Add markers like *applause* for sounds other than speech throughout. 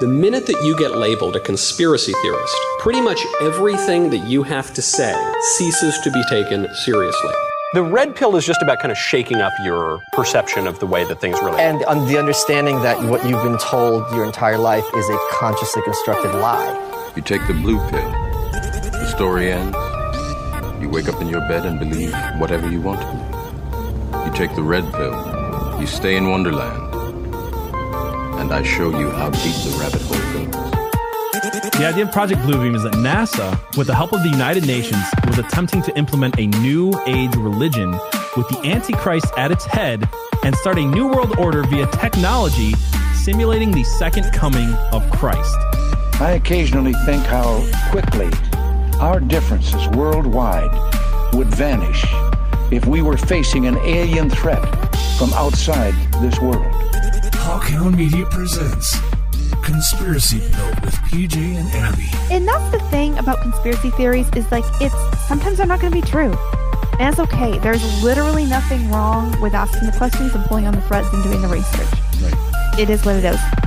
The minute that you get labeled a conspiracy theorist, pretty much everything that you have to say ceases to be taken seriously. The red pill is just about kind of shaking up your perception of the way that things really And on the understanding that what you've been told your entire life is a consciously constructed lie. You take the blue pill. The story ends. You wake up in your bed and believe whatever you want to. believe. You take the red pill. You stay in Wonderland. And I show you how deep the rabbit hole goes. The idea of Project Bluebeam is that NASA, with the help of the United Nations, was attempting to implement a new age religion with the Antichrist at its head and start a new world order via technology simulating the second coming of Christ. I occasionally think how quickly our differences worldwide would vanish if we were facing an alien threat from outside this world. Hawkhound Media presents Conspiracy Pill with PJ and Abby. And that's the thing about conspiracy theories is like it's sometimes they're not going to be true. And it's okay. There's literally nothing wrong with asking the questions and pulling on the threads and doing the research. Right. It is what it is.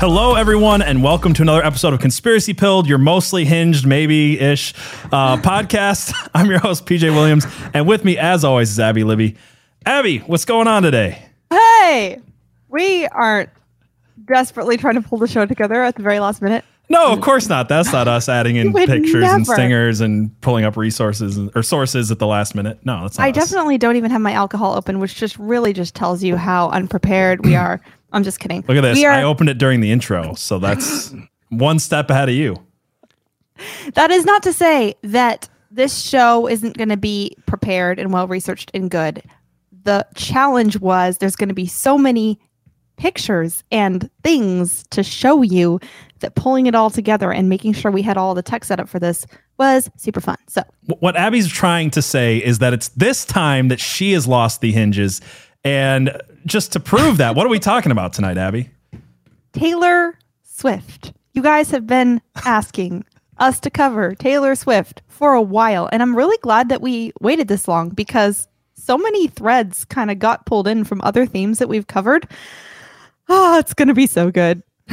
Hello, everyone, and welcome to another episode of Conspiracy Pilled, your mostly hinged, maybe ish uh, *laughs* podcast. I'm your host, PJ Williams, and with me, as always, is Abby Libby. Abby, what's going on today? Hey, we aren't desperately trying to pull the show together at the very last minute. No, of course not. That's not us adding in *laughs* pictures and never. stingers and pulling up resources or sources at the last minute. No, that's not I us. definitely don't even have my alcohol open, which just really just tells you how unprepared we *clears throat* are. I'm just kidding. Look at this. Are, I opened it during the intro, so that's *laughs* one step ahead of you. That is not to say that this show isn't going to be prepared and well researched and good. The challenge was there's going to be so many pictures and things to show you that pulling it all together and making sure we had all the tech set up for this was super fun. So, What Abby's trying to say is that it's this time that she has lost the hinges. And just to prove that, what are we talking about tonight, Abby? Taylor Swift. You guys have been asking us to cover Taylor Swift for a while, and I'm really glad that we waited this long because so many threads kind of got pulled in from other themes that we've covered. Oh, it's going to be so good. *laughs*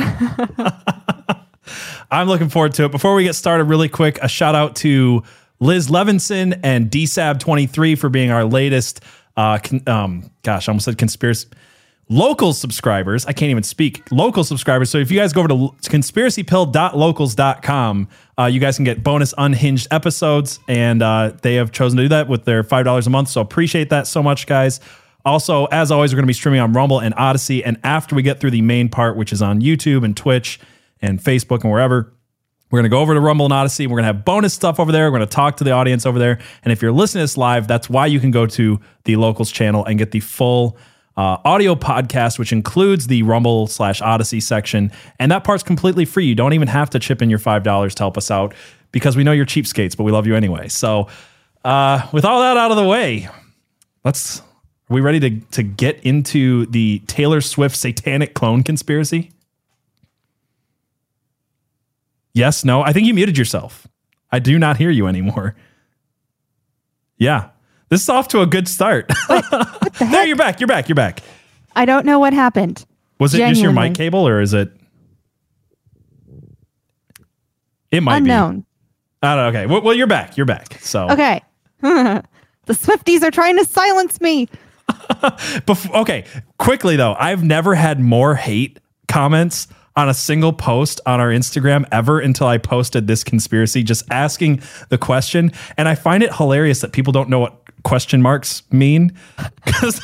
I'm looking forward to it. Before we get started, really quick, a shout out to Liz Levinson and DSAB23 for being our latest, uh, con- um, gosh, I almost said conspiracy. Local subscribers, I can't even speak. Local subscribers. So if you guys go over to conspiracypill.locals.com, uh, you guys can get bonus unhinged episodes, and uh, they have chosen to do that with their five dollars a month. So appreciate that so much, guys. Also, as always, we're going to be streaming on Rumble and Odysee. And after we get through the main part, which is on YouTube and Twitch and Facebook and wherever, we're going to go over to Rumble and Odysee. We're going to have bonus stuff over there. We're going to talk to the audience over there. And if you're listening to this live, that's why you can go to the locals channel and get the full uh, audio podcast, which includes the Rumble slash Odysee section. And that part's completely free. You don't even have to chip in your $5 to help us out because we know you're cheapskates, but we love you anyway. So, uh, with all that out of the way, let's. Are we ready to, to get into the Taylor Swift satanic clone conspiracy? Yes, no. I think you muted yourself. I do not hear you anymore. Yeah. This is off to a good start. *laughs* there, you're back. You're back. You're back. I don't know what happened. Was it just your mic cable or is it? It might be. Unknown. be. I don't know. Okay. Well, well, you're back. You're back. So, Okay. *laughs* the Swifties are trying to silence me. *laughs* Bef- okay, quickly though, I've never had more hate comments on a single post on our Instagram ever until I posted this conspiracy, just asking the question. And I find it hilarious that people don't know what question marks mean *laughs* because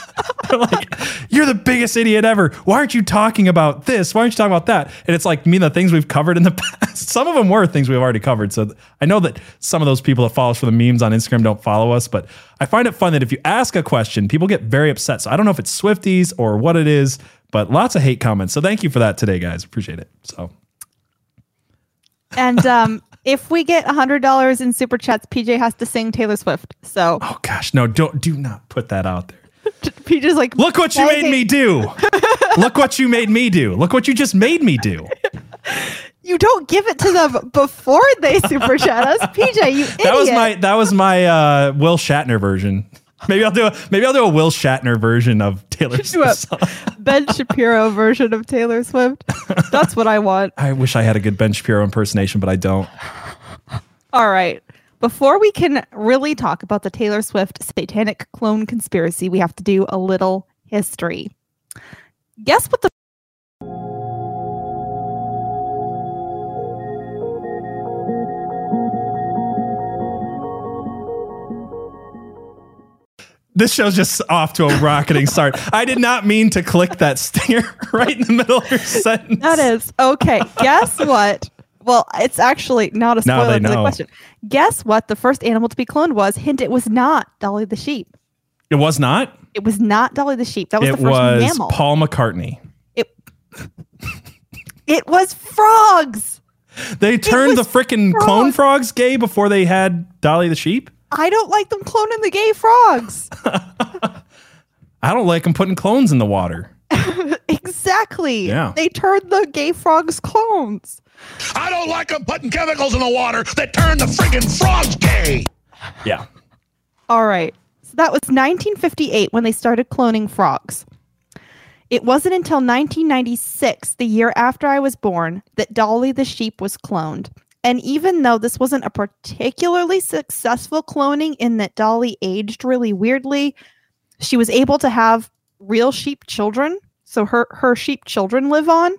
like, "You're the biggest idiot ever. Why aren't you talking about this? Why aren't you talking about that?" And it's like, mean the things we've covered in the *laughs* past. Some of them were things we've already covered. So I know that some of those people that follow us for the memes on Instagram don't follow us, but I find it fun that if you ask a question, people get very upset. So I don't know if it's Swifties or what it is, but lots of hate comments. So thank you for that today, guys. Appreciate it. So And um, *laughs* if we get $100 in super chats, PJ has to sing Taylor Swift. So oh gosh, no, don't do not put that out there. *laughs* PJ's like, Look what you made me do. *laughs* Look what you made me do. Look what you just made me do. You don't give it to them before they super chat us, PJ. You idiot. That was my that was my uh, Will Shatner version. Maybe I'll do a maybe I'll do a Will Shatner version of Taylor Swift. *laughs* Ben Shapiro version of Taylor Swift. That's what I want. I wish I had a good Ben Shapiro impersonation, but I don't. All right. Before we can really talk about the Taylor Swift satanic clone conspiracy, we have to do a little history. Guess what the This show's just off to a rocketing start. I did not mean to click that stinger *laughs* right in the middle of your sentence. That is okay. Guess what? Well, it's actually not a spoiler to the question. Guess what? The first animal to be cloned was. Hint: It was not Dolly the sheep. It was not. It was not Dolly the sheep. That was It the first was mammal. Paul McCartney. it, it was frogs. They turned the frickin' clone frogs gay before they had Dolly the sheep. I don't like them cloning the gay frogs. *laughs* I don't like them putting clones in the water. *laughs* exactly. Yeah. They turned the gay frogs clones. I don't like them putting chemicals in the water that turn the friggin' frogs gay. Yeah. All right. So that was 1958 when they started cloning frogs. It wasn't until 1996, the year after I was born, that Dolly the sheep was cloned. And even though this wasn't a particularly successful cloning in that Dolly aged really weirdly, she was able to have real sheep children. So her, her sheep children live on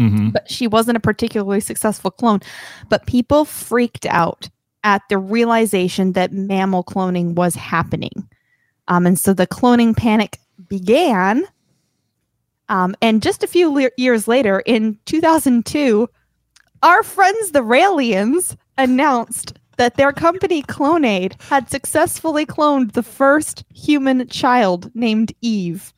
hmm but she wasn't a particularly successful clone. But people freaked out at the realization that mammal cloning was happening. Um, and so the cloning panic began. Um, and just a few le- years later, in 2002, our friends, the Raelians, announced that their company Clonaid had successfully cloned the first human child named Eve,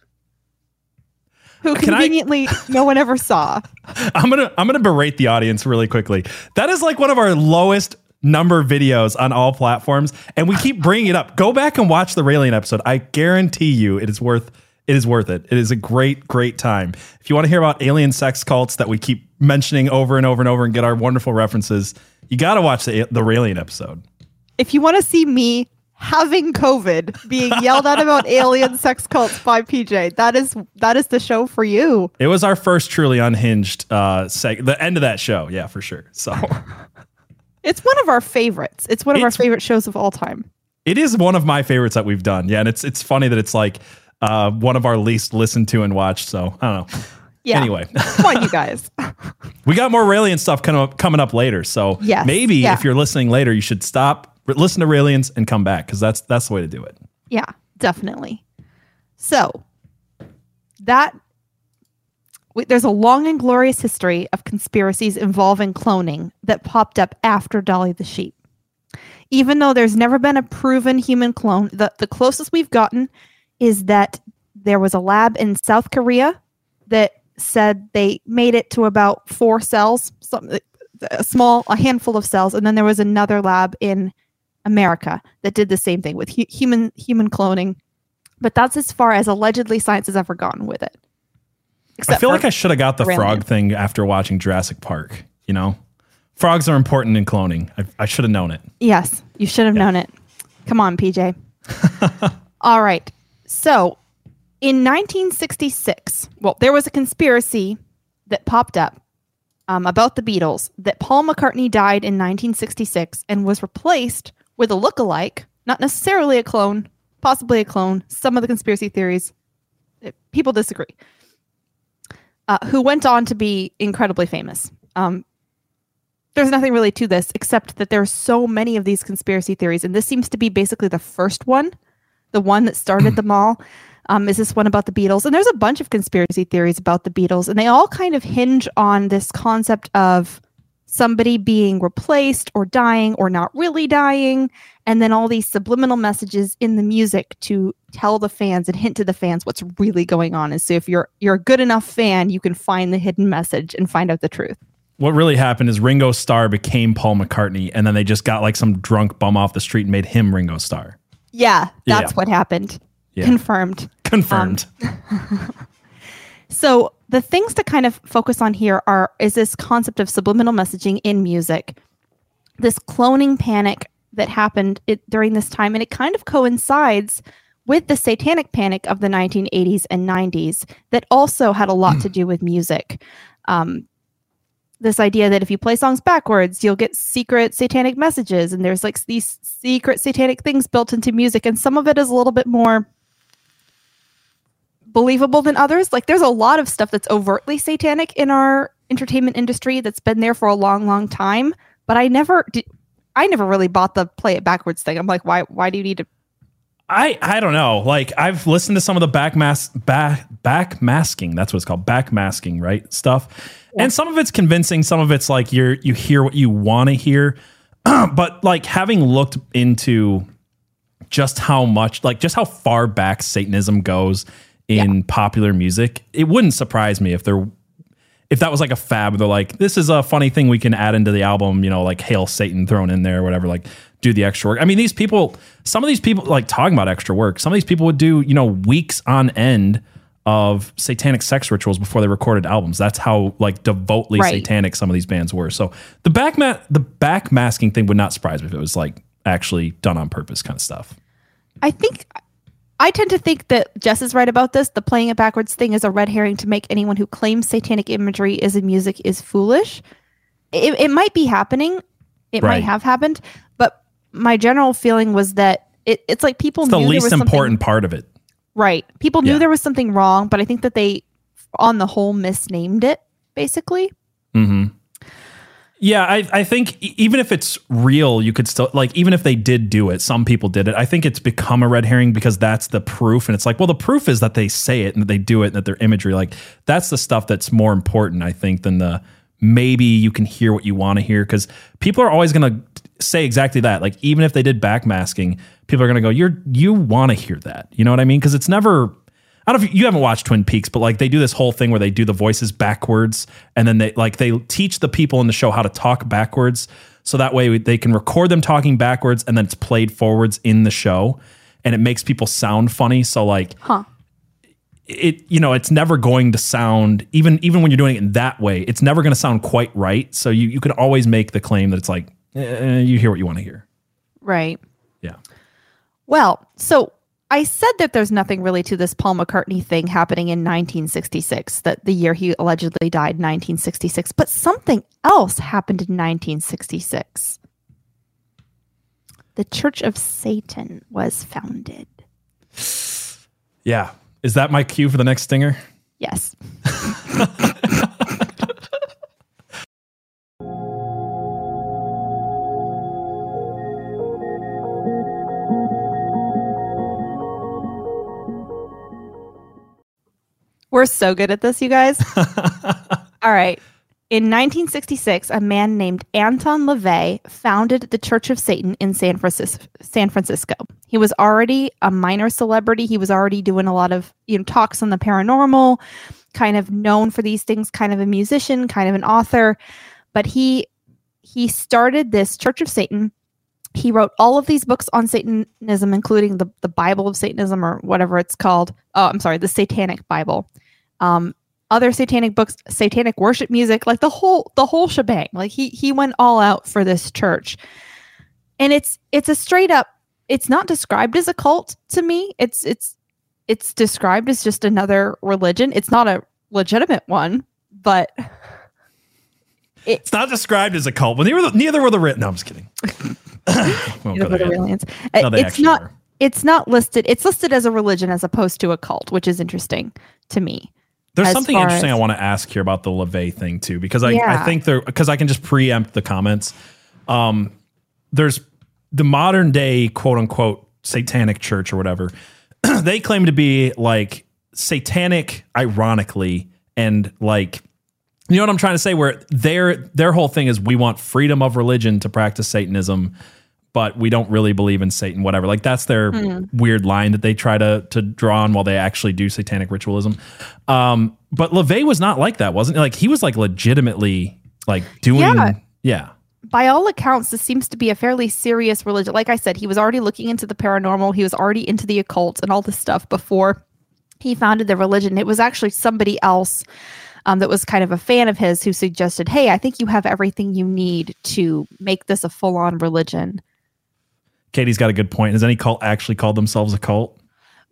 who Can I- conveniently no one ever saw. *laughs* I'm gonna I'm gonna berate the audience really quickly. That is like one of our lowest number videos on all platforms, and we keep bringing it up. Go back and watch the Raelian episode. I guarantee you, it is worth it is worth it. It is a great great time. If you want to hear about alien sex cults that we keep mentioning over and over and over and get our wonderful references, you got to watch the the Raelian episode. if you want to see me having COVID, being yelled at about *laughs* alien sex cults by PJ, that is that is the show for you. It was our first truly unhinged uh seg- the end of that show. Yeah, for sure. So *laughs* It's one of our favorites. It's one of It's- our favorite shows of all time. It is one of my favorites that we've done. Yeah, and it's it's funny that it's like uh, one of our least listened to and watched. So I don't know. Yeah. Anyway, Come on, you guys. *laughs* *laughs* we got more Raelian stuff coming up, coming up later. So Yes, maybe yeah. if you're listening later, you should stop, listen to Raelians, and come back because that's that's the way to do it. Yeah, definitely. So that there's a long and glorious history of conspiracies involving cloning that popped up after Dolly the sheep. Even though there's never been a proven human clone, the, the closest we've gotten is that there was a lab in South Korea that said they made it to about four cells, some, a small, a handful of cells, and then there was another lab in America that did the same thing with hu- human human cloning. But that's as far as allegedly science has ever gone with it. I feel like I should have got the frog thing after watching Jurassic Park. You know, frogs are important in cloning. I, I should have known it. Yes, you should have known it. Come on, PJ. *laughs* All right. So, in 1966, well, there was a conspiracy that popped up um, about the Beatles that Paul McCartney died in 1966 and was replaced with a look-alike, not necessarily a clone, possibly a clone. Some of the conspiracy theories, uh, people disagree. Uh, who went on to be incredibly famous. Um, there's nothing really to this except that there are so many of these conspiracy theories, and this seems to be basically the first one, the one that started *clears throat* them all. Um, is this one about the Beatles? And there's a bunch of conspiracy theories about the Beatles, and they all kind of hinge on this concept of somebody being replaced or dying or not really dying, and then all these subliminal messages in the music to tell the fans and hint to the fans what's really going on. And so if you're you're a good enough fan, you can find the hidden message and find out the truth. What really happened is Ringo Starr became Paul McCartney, and then they just got like some drunk bum off the street and made him Ringo Starr. Yeah, that's Yeah. what happened. Yeah. Confirmed. Confirmed. *laughs* So the things to kind of focus on here are is this concept of subliminal messaging in music, this cloning panic that happened it, during this time, and it kind of coincides with the satanic panic of the 1980s and 90s that also had a lot to do with music. Um, this idea that if you play songs backwards, you'll get secret satanic messages, and there's like these secret satanic things built into music, and some of it is a little bit more believable than others. Like there's a lot of stuff that's overtly satanic in our entertainment industry that's been there for a long, long time. But I never did. I never really bought the play it backwards thing. I'm like, why? Why do you need to? I I don't know. Like I've listened to some of the back mas- back back masking. That's what it's called. Back masking, right? Stuff. And some of it's convincing. Some of it's like you're you hear what you want to hear. *clears throat* but like having looked into just how much, like just how far back Satanism goes in popular music, it wouldn't surprise me if there if that was like a fab, they're like, this is a funny thing we can add into the album, you know, like Hail Satan thrown in there, or whatever, like do the extra work. I mean, these people, some of these people like talking about extra work, some of these people would do, you know, weeks on end of satanic sex rituals before they recorded albums. That's how like devotedly Right. satanic some of these bands were. So the back ma- the back masking thing would not surprise me if it was like actually done on purpose kind of stuff. I think I tend to think that Jess is right about this. The playing it backwards thing is a red herring to make anyone who claims satanic imagery is in music is foolish. It, it might be happening. It Right. might have happened, but my general feeling was that it, it's like people It's the knew there least was important part of it. Right. People knew Yeah. there was something wrong, but I think that they, on the whole, misnamed it, basically. Mm-hmm. Yeah, I, I think even if it's real, you could still like even if they did do it, some people did it. I think it's become a red herring because that's the proof, and it's like, well, the proof is that they say it and that they do it and that their imagery, like that's the stuff that's more important, I think, than the maybe you can hear what you want to hear because people are always going to say exactly that. Like even if they did backmasking, people are going to go, you're you want to hear that, you know what I mean? Because it's never I don't know if you, you haven't watched Twin Peaks, but like they do this whole thing where they do the voices backwards and then they like they teach the people in the show how to talk backwards. So that way they can record them talking backwards and then it's played forwards in the show and it makes people sound funny. So like Huh. it you know, it's never going to sound even even when you're doing it in that way, it's never going to sound quite right. So you you can always make the claim that it's like eh, you hear what you want to hear. Right. Yeah. Well, so I said that there's nothing really to this Paul McCartney thing happening in 1966, that the year he allegedly died, 1966, but something else happened in 1966. The Church of Satan was founded. Yeah. Is that my cue for the next stinger? Yes. *laughs* We're so good at this, you guys. *laughs* All right. In 1966, a man named Anton LaVey founded the Church of Satan in San Francisco. San Francisco. He was already a minor celebrity. He was already doing a lot of you know talks on the paranormal, kind of known for these things, kind of a musician, kind of an author. But he he started this Church of Satan. He wrote all of these books on Satanism, including the, the Bible of Satanism or whatever it's called. Oh, I'm sorry, the Satanic Bible. Um, other satanic books, satanic worship music, like the whole the whole shebang. Like he he went all out for this church. And it's it's a straight up it's not described as a cult to me. It's it's it's described as just another religion. It's not a legitimate one, but It's not described as a cult, but neither were the, neither were the written. No, I'm just kidding. Won't you know, go for the there yet. aliens. No, it's not are. it's not listed it's listed as a religion as opposed to a cult, which is interesting to me. There's something interesting as- I want to ask here about the LaVey thing too, because I, I think there because I can just preempt the comments. Um, there's the modern day quote unquote satanic church or whatever. *clears throat* they claim to be like satanic, ironically, and like you know what I'm trying to say. Where their their whole thing is we want freedom of religion to practice Satanism, but we don't really believe in Satan. Whatever, like that's their weird line that they try to to draw on while they actually do satanic ritualism. Um, but LaVey was not like that, wasn't he? Like he was like legitimately like doing Yeah. yeah. by all accounts, this seems to be a fairly serious religion. Like I said, he was already looking into the paranormal, he was already into the occult and all this stuff before he founded the religion. It was actually somebody else um, that was kind of a fan of his who suggested, "Hey, I think you have everything you need to make this a full-on religion." Katie's got a good point. Has any cult actually called themselves a cult?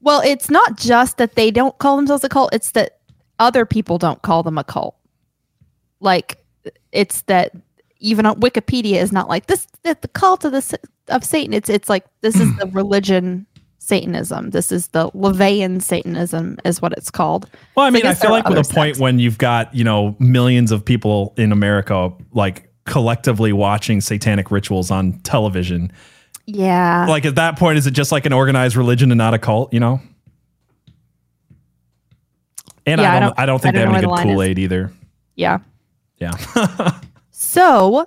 Well, it's not just that they don't call themselves a cult; it's that other people don't call them a cult. Like, it's that even on Wikipedia is not like this. That the cult of the of Satan. It's it's like this is the religion Satanism. This is the LaVeyan Satanism, is what it's called. Well, I mean, I, guess feel like with a point when you've got you know millions of people in America like collectively watching satanic rituals on television. Yeah. Like at that point, is it just like an organized religion and not a cult? You know. And Yeah, I I don't. don't- I don't think I they don't have any good Kool. Aid either. yeah. Yeah. *laughs* So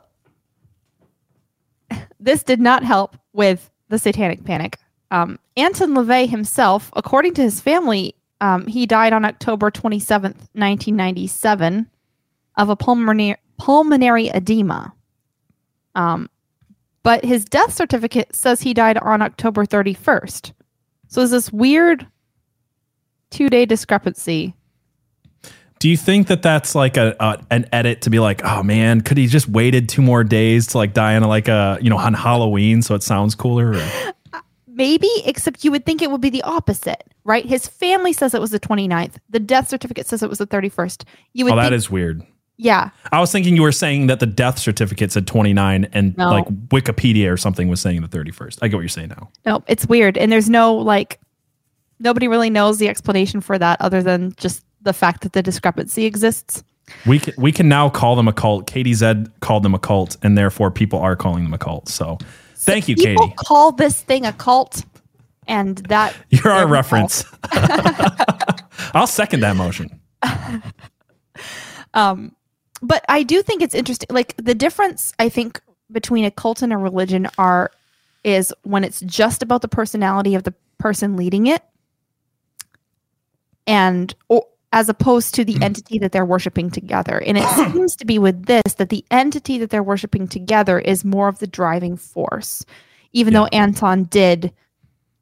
this did not help with the satanic panic. Um, Anton LaVey himself, according to his family, um, he died on October 27th, 1997, of a pulmonary, pulmonary edema. Um, but his death certificate says he died on October 31st. So there's this weird two day discrepancy. Do you think that that's like a, a an edit to be like, oh man, could he just waited two more days to like die on like a you know on Halloween so it sounds cooler? Or- uh, Maybe, except you would think it would be the opposite, right? His family says it was the 29th. The death certificate says it was the 31st. You would oh, that think, is weird. Yeah. I was thinking you were saying that the death certificate said 29 and No. like Wikipedia or something was saying the 31st. I get what you're saying now. No, it's weird. And there's no like, nobody really knows the explanation for that other than just the fact that the discrepancy exists. We can, we can now call them a cult. Katie Zed called them a cult, and therefore people are calling them a cult. So thank you, People Katie. call this thing a cult, and that *laughs* You're our reference. *laughs* *laughs* I'll second that motion. Um, but I do think it's interesting. Like the difference, I think, between a cult and a religion are is when it's just about the personality of the person leading it, and or, as opposed to the entity that they're worshiping together. And it *coughs* seems to be with this that the entity that they're worshiping together is more of the driving force, even though Anton did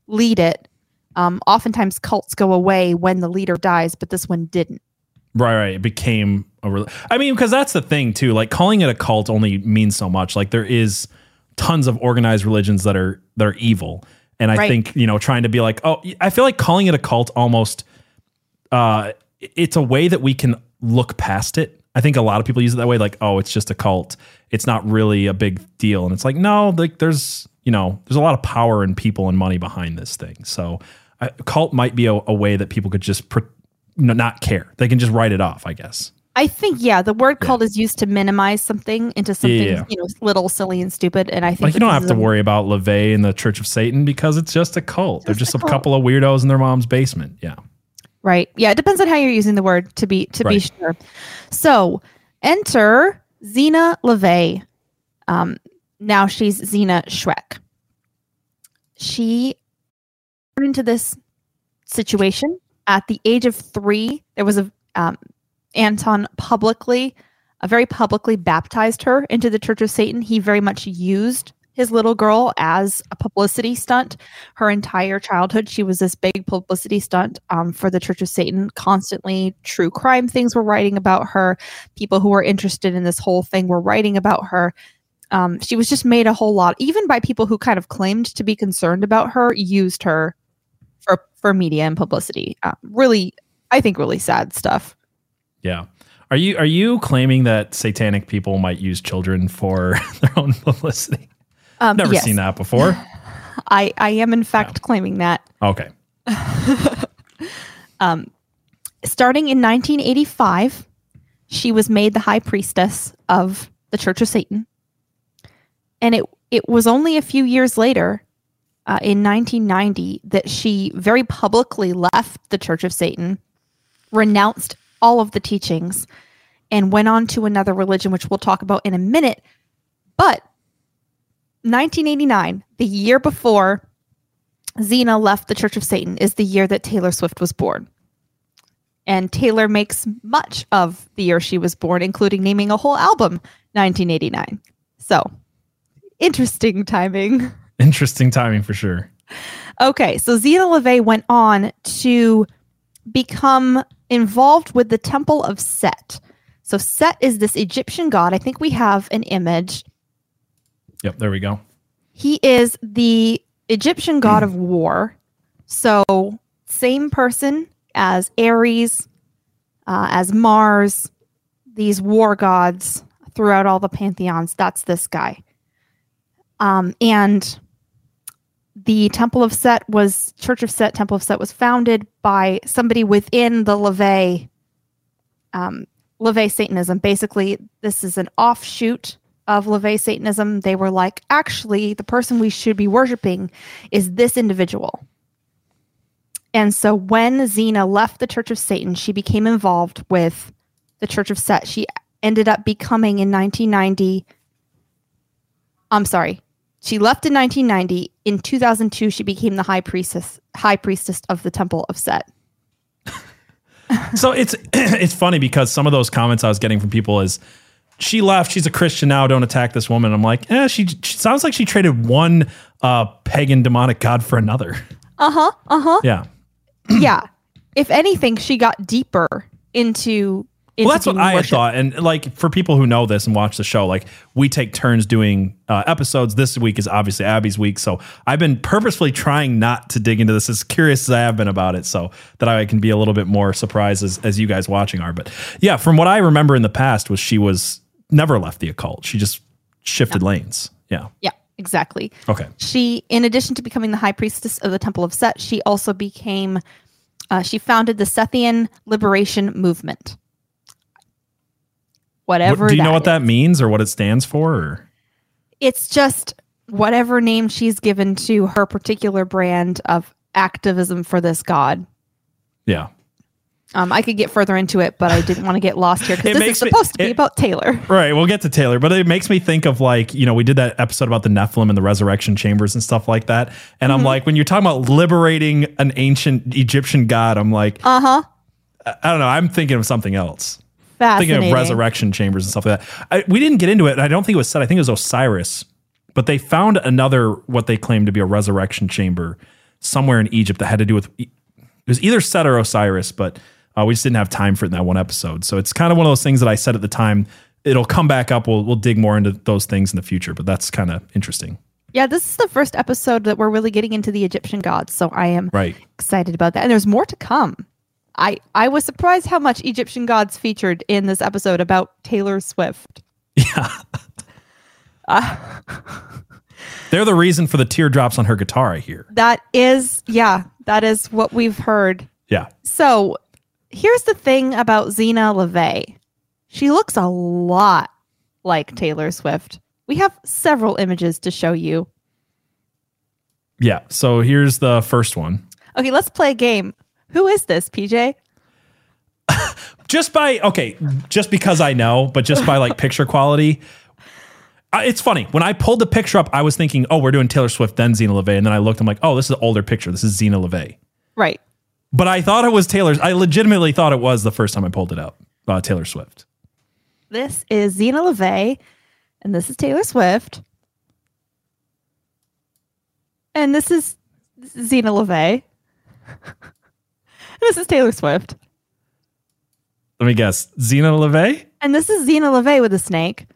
lead it. Um, oftentimes, cults go away when the leader dies, but this one didn't. Right, right. It became a real. I mean, because that's the thing too. Like calling it a cult only means so much. Like there is tons of organized religions that are that are evil, and I Right. think you know trying to be like, oh, I feel like calling it a cult almost. Uh, it's a way that we can look past it. I think a lot of people use it that way, like, oh, it's just a cult. It's not really a big deal, and it's like, no, like there's you know there's a lot of power and people and money behind this thing. So, a cult might be a, a way that people could just. Pr- no, not care. They can just write it off, I guess. I think yeah, the word cult is used to minimize something into something Yeah. you know little, silly, and stupid. And I think Like you don't have to a- worry about LaVey and the Church of Satan because it's just a cult. They're just Just a a couple of weirdos in their mom's basement. Yeah. right? Yeah, it depends on how you're using the word to be to be sure. So enter Zeena LaVey. Um, now she's Zeena Schreck. She into this situation at the age of three. There was a um, Anton publicly, uh, very publicly baptized her into the Church of Satan. He very much used his little girl as a publicity stunt. Her entire childhood, she was this big publicity stunt um, for the Church of Satan. Constantly, true crime things were writing about her. People who were interested in this whole thing were writing about her. Um, she was just made a whole lot, even by people who kind of claimed to be concerned about her, used her for media and publicity. Uh, really, I think really sad stuff. Yeah. Are you are you claiming that satanic people might use children for *laughs* their own publicity? Um, Never yes, seen that before. *sighs* I I am in fact claiming that. Okay. *laughs* um, starting in 1985, she was made the high priestess of the Church of Satan. And it, it was only a few years later, uh, in 1990, that she very publicly left the Church of Satan, renounced all of the teachings, and went on to another religion, which we'll talk about in a minute. But 1989, the year before Zeena left the Church of Satan, is the year that Taylor Swift was born. And Taylor makes much of the year she was born, including naming a whole album 1989. So, interesting timing. *laughs* Interesting timing for sure. Okay, so Zeena LaVey went on to become involved with the temple of Set. So Set is this Egyptian god. I think we have an image. Yep, there we go. He is the Egyptian god of war. So same person as Ares, uh, as Mars, these war gods throughout all the pantheons. That's this guy. Um, and the Temple of Set was Church of Set, Temple of Set was founded by somebody within the LaVey, um, LaVey Satanism. Basically, this is an offshoot of LaVey Satanism. They were like, actually, the person we should be worshiping is this individual. And so when Zeena left the Church of Satan, she became involved with the Church of Set. She ended up becoming in 1990. I'm sorry. She left in 1990. In 2002, she became the high priestess, high priestess of the Temple of Set. *laughs* so it's *clears throat* it's funny because some of those comments I was getting from people is she left. She's a Christian now. Don't attack this woman. I'm like, eh, she, she sounds like she traded one uh, pagan demonic god for another. Uh huh. Uh huh. Yeah. yeah. If anything, she got deeper into. Well, that's what I had thought. And like for people who know this and watch the show, like we take turns doing uh, episodes. This week is obviously Abby's week, so I've been purposefully trying not to dig into this as curious as I have been about it, so that I can be a little bit more surprised as, as you guys watching are. But yeah, from what I remember in the past was she was never left the occult. She just shifted lanes. Yeah. Yeah, exactly. Okay. She, in addition to becoming the high priestess of the Temple of Set, she also became, uh, she founded the Sethian Liberation Movement. Whatever. What- do you know what is. that means or what it stands for? Or? It's just whatever name she's given to her particular brand of activism for this god. Yeah. Um, I could get further into it, but I didn't want to get lost here because *laughs* this is makes me- supposed to be it- about Taylor. *laughs* Right, we'll get to Taylor, but it makes me think of like, you know, we did that episode about the Nephilim and the resurrection chambers and stuff like that. And Mm-hmm. I'm like, when you're talking about liberating an ancient Egyptian god, I'm like, Uh huh. I I don't know, I'm thinking of something else. Thinking of resurrection chambers and stuff like that. I, we didn't get into it, and I don't think it was said. I think it was Osiris, but they found another what they claimed to be a resurrection chamber somewhere in Egypt that had to do with it was either Set or Osiris, but uh, we just didn't have time for it in that one episode. So it's kind of one of those things that I said at the time. It'll come back up. We'll we'll dig more into those things in the future, but that's kind of interesting, Yeah, this is the first episode that we're really getting into the Egyptian gods, so I am right? excited about that. And there's more to come. I I was surprised how much Egyptian gods featured in this episode about Taylor Swift. Yeah. *laughs* They're the reason for the teardrops on her guitar. I hear. That is, yeah, that is what we've heard. Yeah, So here's the thing about Zeena LaVey. She looks a lot like Taylor Swift. We have several images to show you. yeah. So here's the first one. Okay, let's play a game. Who is this, PJ? just by okay, just because I know, but just by like picture quality. I, it's funny when I pulled the picture up, I was thinking, "Oh, we're doing Taylor Swift, then Zeena LaVey," and then I looked, I'm like, "Oh, this is an older picture. This is Zeena LaVey." Right. But I thought it was Taylor's. I legitimately thought it was the first time I pulled it up. Uh, Taylor Swift. This is Zeena LaVey, and this is Taylor Swift. And this is is *laughs* LaVey. *laughs* this is Taylor Swift. Let me guess, Zeena LaVey. And this is Zeena LaVey with a snake.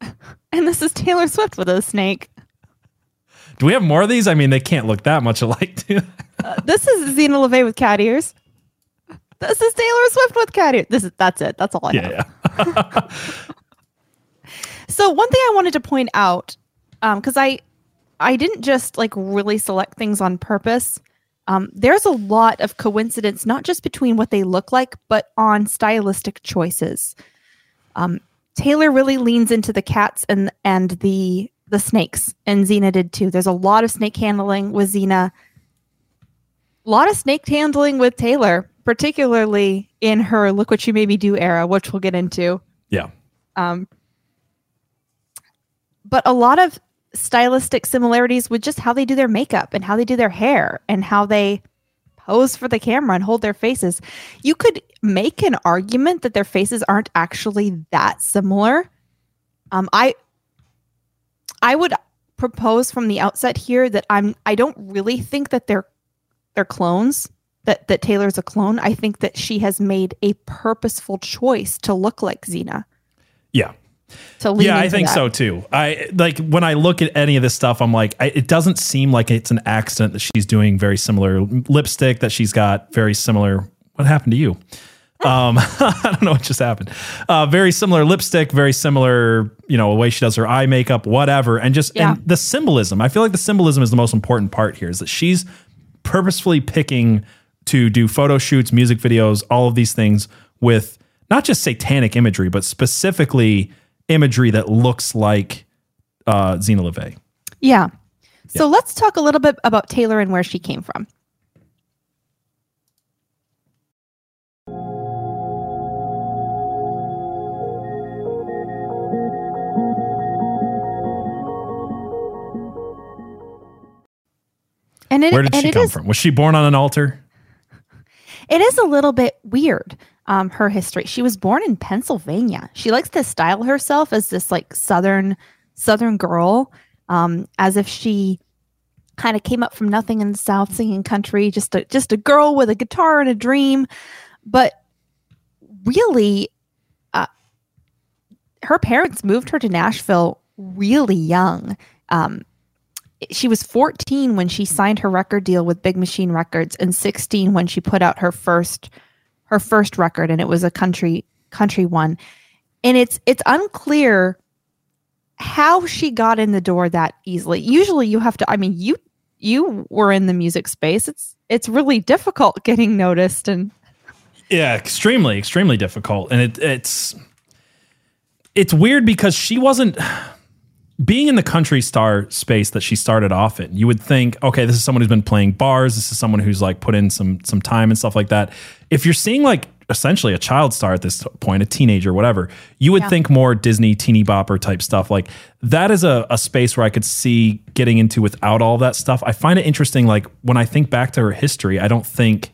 *laughs* And this is Taylor Swift with a snake. Do we have more of these? I mean, they can't look that much alike. do? *laughs* Uh, this is Zeena LaVey with cat ears. This is Taylor Swift with cat ears. This is that's it. That's all I have. yeah, yeah. So one thing I wanted to point out, because I I didn't just like really select things on purpose. Um, there's a lot of coincidence, not just between what they look like, but on stylistic choices. Um, Taylor really leans into the cats and and the the snakes, and Zeena did too. There's a lot of snake handling with Zeena. A lot of snake handling with Taylor, particularly in her "Look What You Made Me Do" era, which we'll get into yeah. um, but a lot of stylistic similarities with just how they do their makeup and how they do their hair and how they pose for the camera and hold their faces. You could make an argument that their faces aren't actually that similar. Um, I I would propose from the outset here that I'm I don't really think that they're they're clones. that that Taylor's a clone. I think that she has made a purposeful choice to look like Zeena. Yeah. Lean yeah, I think that. so too. I like when I look at any of this stuff, I'm like, I, it doesn't seem like it's an accident that she's doing very similar lipstick, that she's got very similar. What happened to you? *laughs* Um, *laughs* I don't know what just happened. Uh, very similar lipstick, very similar, you know, a way she does her eye makeup, whatever, and just Yeah. and the symbolism. I feel like the symbolism is the most important part here. Is that she's purposefully picking to do photo shoots, music videos, all of these things with not just satanic imagery, but specifically imagery that looks like uh, Zeena LaVey. Yeah. So let's talk a little bit about Taylor and where she came from. And it, Where did she come is- from? Was she born on an altar? It is a little bit weird, um, her history. She was born in Pennsylvania. She likes to style herself as this like southern southern girl, um, as if she kind of came up from nothing in the South singing country, just a just a girl with a guitar and a dream. But really, uh, her parents moved her to Nashville really young. Um, she was 14 when she signed her record deal with Big Machine Records and 16 when she put out her first her first record and it was a country country one. And it's it's unclear how she got in the door that easily. Usually you have to I mean you you were in the music space. It's it's really difficult *laughs* getting noticed and Yeah, extremely, extremely difficult, and it, it's it's weird because she wasn't being in the country star space that she started off in. You would think, okay, this is someone who's been playing bars. This is someone who's like put in some some time and stuff like that. If you're seeing like essentially a child star at this point, a teenager, whatever, you would Yeah. think more Disney teeny bopper type stuff. Like that is a, a space where I could see getting into without all that stuff. I find it interesting. Like when I think back to her history, I don't think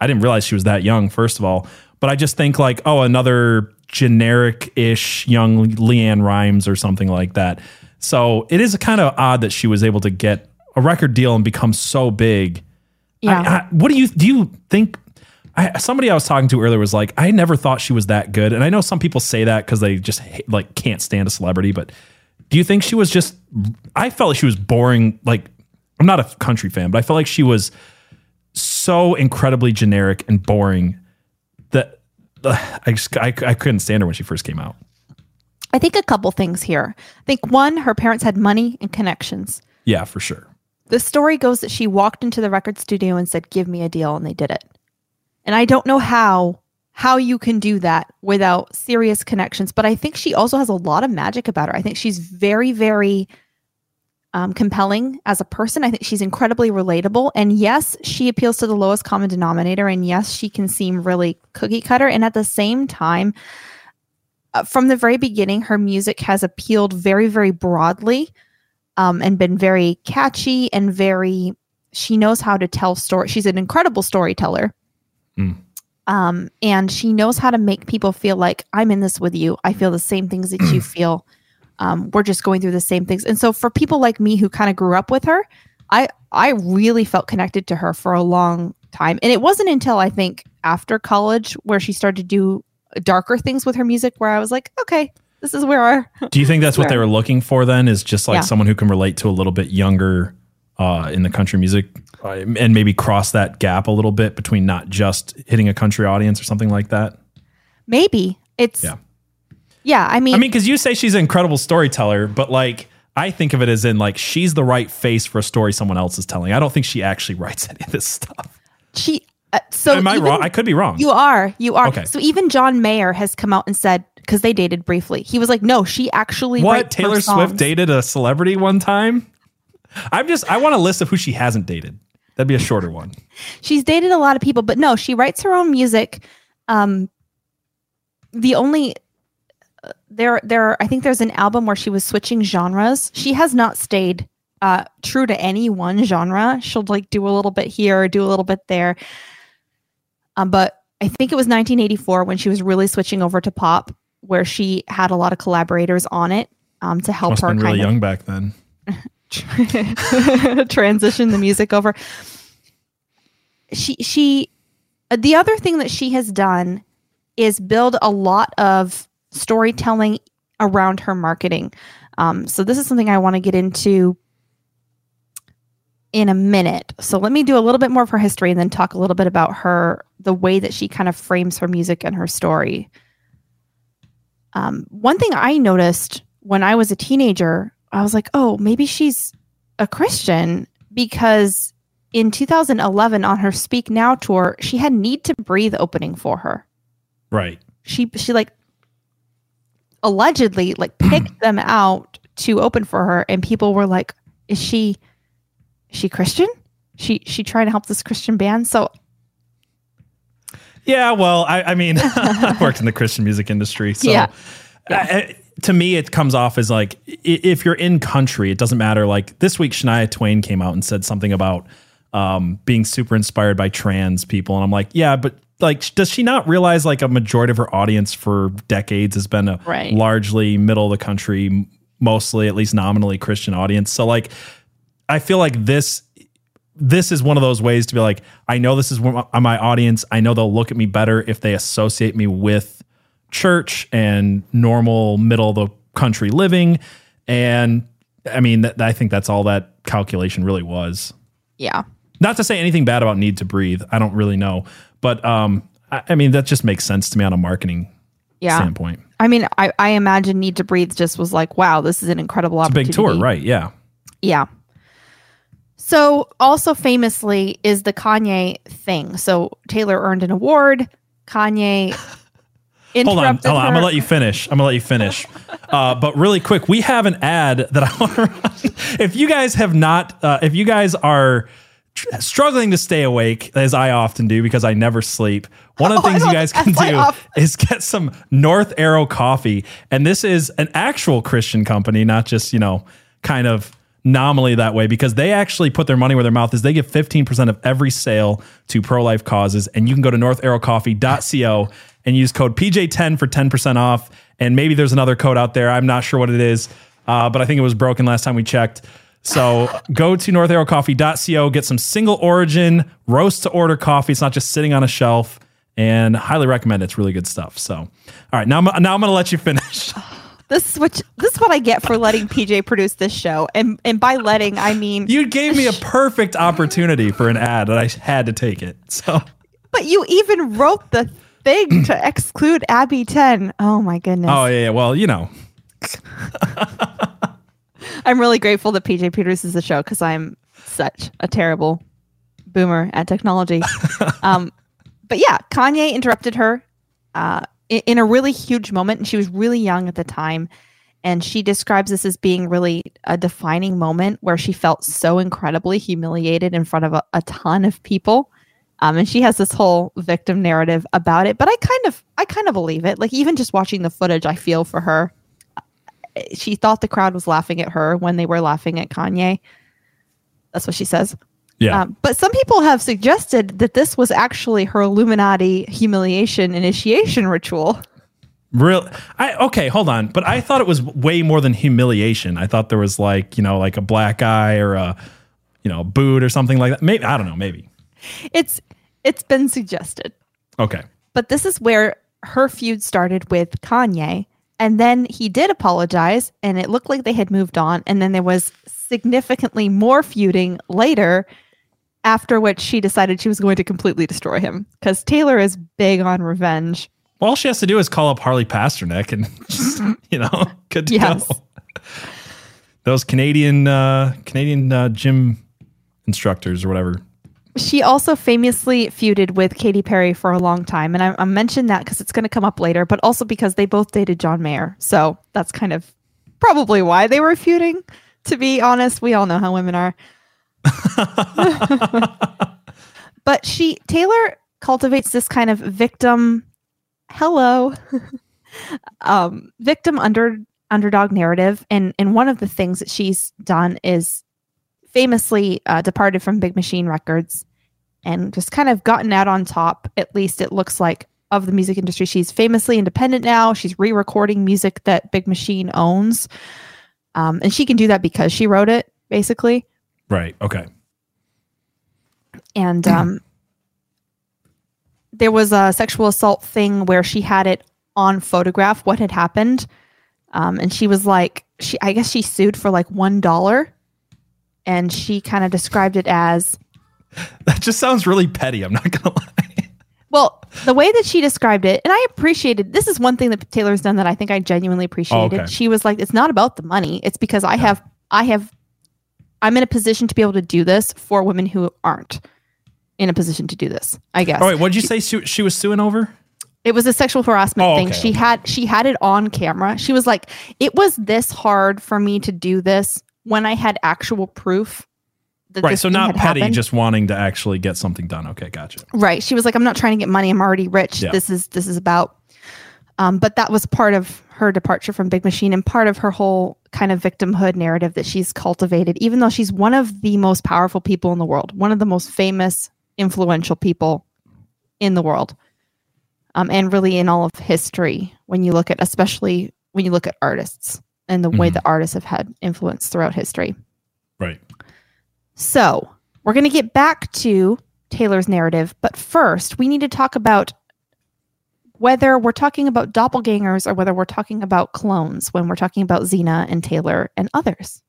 I didn't realize she was that young, first of all. But I just think like, oh, another generic-ish young LeAnn Rimes or something like that. So it is kind of odd that she was able to get a record deal and become so big. yeah. I- I- what do you do? You think? I, somebody I was talking to earlier was like, I never thought she was that good, and I know some people say that because they just hate- like can't stand a celebrity. But do you think she was just? I felt like she was boring. Like I'm not a country fan, but I felt like she was so incredibly generic and boring that uh, I just I, I couldn't stand her when she first came out. I think a couple things here. I think one, her parents had money and connections. Yeah, for sure. The story goes that she walked into the record studio and said, "Give me a deal," and they did it. And I don't know how how you can do that without serious connections, but I think she also has a lot of magic about her. I think she's very very um, compelling as a person. I think she's incredibly relatable, and yes, she appeals to the lowest common denominator, and yes, she can seem really cookie cutter, and at the same time. Uh, from the very beginning, her music has appealed very, very broadly um, and been very catchy and very she knows how to tell story she's an incredible storyteller. Mm. um, and she knows how to make people feel like i'm in this with you. I feel the same things that you *clears throat* feel. Um, we're just going through the same things. And so for people like me who kind of grew up with her i i really felt connected to her for a long time. And it wasn't until i think after college where she started to do darker things with her music where i was like okay this is where our *laughs* Do you think that's what they were looking for then? Is just like Yeah. someone who can relate to a little bit younger uh, in the country music uh, and maybe cross that gap a little bit between not just hitting a country audience or something like that? maybe it's Yeah. yeah i mean I mean, because you say she's an incredible storyteller, but like I think of it as in like she's the right face for a story someone else is telling. I don't think she actually *laughs* writes any of this stuff. she uh, so Am I even- wrong? I could be wrong. You are. You are. Okay. So even John Mayer has come out and said because they dated briefly. He was like, "No, she actually what Taylor Swift dated a celebrity one time? I'm just I want a list of who she hasn't dated. That'd be a shorter one. She's dated a lot of people, but no, she writes her own music. Um, the only uh, there there I think there's an album where she was switching genres. She has not stayed uh, true to any one genre. She'll like do a little bit here, do a little bit there. Um, but I think it was 1984 when she was really switching over to pop, where she had a lot of collaborators on it um, to help Must her been really kind young back then. *laughs* transition the music over. She she Uh, The other thing that she has done is build a lot of storytelling around her marketing. Um, so this is something I want to get into in a minute. So let me do a little bit more of her history and then talk a little bit about her, the way that she kind of frames her music and her story. Um, one thing I noticed when I was a teenager, I was like, oh, maybe she's a Christian because in 2011 on her Speak Now tour, she had Need to Breathe opening for her. Right. She she like allegedly like picked *clears throat* them out to open for her and people were like, is she she Christian? She she trying to help this Christian band? So Yeah, well, I, I mean, *laughs* I've worked in the Christian music industry, so Yeah. I- to me, it comes off as like if you're in country, it doesn't matter. Like this week, Shania Twain came out and said something about um, being super inspired by trans people, and I'm like, yeah, but like, does she not realize like a majority of her audience for decades has been a Right. largely middle of the country, mostly at least nominally Christian audience? So like, I feel like this this is one of those ways to be like, I know this is my, my audience. I know they'll look at me better if they associate me with church and normal middle of the country living. And I mean, that, I think that's all that calculation really was. yeah. Not to say anything bad about Need to Breathe. I don't really know, but um, I, I mean, that just makes sense to me on a marketing Yeah. standpoint. I mean, I, I imagine Need to Breathe just was like, wow, this is an incredible It's a opportunity. big tour, right? Yeah. Yeah. So, also famously is the Kanye thing. So, Taylor earned an award. Kanye *laughs* Hold on, hold on. I'm gonna let you finish. I'm gonna let you finish. Uh, but really quick, we have an ad that I *laughs* want to run. If you guys have not, uh, if you guys are tr- struggling to stay awake, as I often do because I never sleep, one of the *laughs* Oh, things you guys can do off. is get some North Arrow coffee, and this is an actual Christian company, not just you know kind of nominally that way because they actually put their money where their mouth is. They give 15% of every sale to pro-life causes and you can go to northarrowcoffee.co and use code PJ10 for 10% off. And maybe there's another code out there. I'm not sure what it is, uh, but I think it was broken last time we checked. So *laughs* go to northarrowcoffee.co, get some single origin roast to order coffee. It's not just sitting on a shelf and highly recommend it. It's really good stuff. So, all right, now I'm, now I'm going to let you finish. *laughs* This is what this is what I get for letting PJ produce this show, and and by letting I mean, You gave me a *laughs* perfect opportunity for an ad, and I had to take it. So but you even wrote the thing to *clears throat* exclude Abby Ten. Oh my goodness! Oh yeah, yeah. Well, you know, *laughs* I'm really grateful that PJ produces the show because I'm such a terrible boomer at technology. *laughs* um, but yeah, Kanye interrupted her uh, in, a really huge moment, and she was really young at the time. And she describes this as being really a defining moment where she felt so incredibly humiliated in front of a, a ton of people. Um, and she has this whole victim narrative about it, but I kind of, I kind of believe it. Like even just watching the footage, I feel for her. She thought the crowd was laughing at her when they were laughing at Kanye. That's what she says. Yeah. Um, but some people have suggested that this was actually her Illuminati humiliation initiation ritual. Real. I okay. Hold on. But I thought it was way more than humiliation. I thought there was like you know like a black eye or a you know boot or something like that. Maybe I don't know. Maybe. It's it's been suggested. Okay. But this is where her feud started with Kanye. And then he did apologize, and it looked like they had moved on. And then there was significantly more feuding later, after which she decided she was going to completely destroy him because Taylor is big on revenge. Well, all she has to do is call up Harley Pasternak and *laughs* just, you know, good to Yes. go. Those Canadian uh, Canadian uh, gym instructors or whatever. She also famously feuded with Katy Perry for a long time. And I, I mentioned that because it's going to come up later, but also because they both dated John Mayer. So that's kind of probably why they were feuding. To be honest, we all know how women are. *laughs* but she, Taylor cultivates this kind of victim, hello, *laughs* um, victim under underdog narrative. And, and one of the things that she's done is famously uh, departed from Big Machine Records and just kind of gotten out on top, at least it looks like, of the music industry. She's famously independent now. She's re recording music that Big Machine owns. Um, and she can do that because she wrote it, basically. Right. Okay. And um, *clears throat* there was a sexual assault thing where she had it on photograph what had happened, um, and she was like, she I guess she sued for like one dollar, and she kind of described it as *laughs* That just sounds really petty. I'm not gonna lie. Well, the way that she described it, and I appreciated this is one thing that Taylor's done that I think I genuinely appreciated. okay. She was like, it's not about the money. It's because I have I have I'm in a position to be able to do this for women who aren't in a position to do this, I guess. All right, what did you say she, she was suing over? It was a sexual harassment Oh, thing. okay, She okay. had she had it on camera. She was like, it was this hard for me to do this when I had actual proof. That Right, so not petty, happened. just wanting to actually get something done. Okay, gotcha. Right. She was like, I'm not trying to get money. I'm already rich. Yeah. This is this is about. Um, but that was part of her departure from Big Machine and part of her whole kind of victimhood narrative that she's cultivated, even though she's one of the most powerful people in the world, one of the most famous, influential people in the world. Um, and really in all of history, when you look at especially when you look at artists and the way Mhm. that artists have had influence throughout history. Right. So we're going to get back to Taylor's narrative, but first we need to talk about whether we're talking about doppelgangers or whether we're talking about clones when we're talking about Zeena and Taylor and others.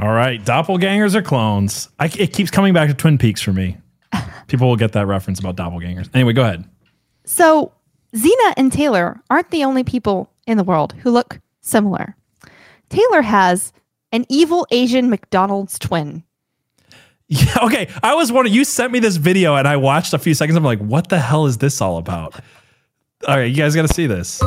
All right, doppelgangers or clones? I, it keeps coming back to Twin Peaks for me. People will get that reference about doppelgangers. Anyway, go ahead. So Zeena and Taylor aren't the only people in the world who look similar. Taylor has an evil Asian McDonald's twin. Yeah, okay. I was wondering. You sent me this video, and I watched a few seconds. I'm like, what the hell is this all about? All right, you guys got to see this.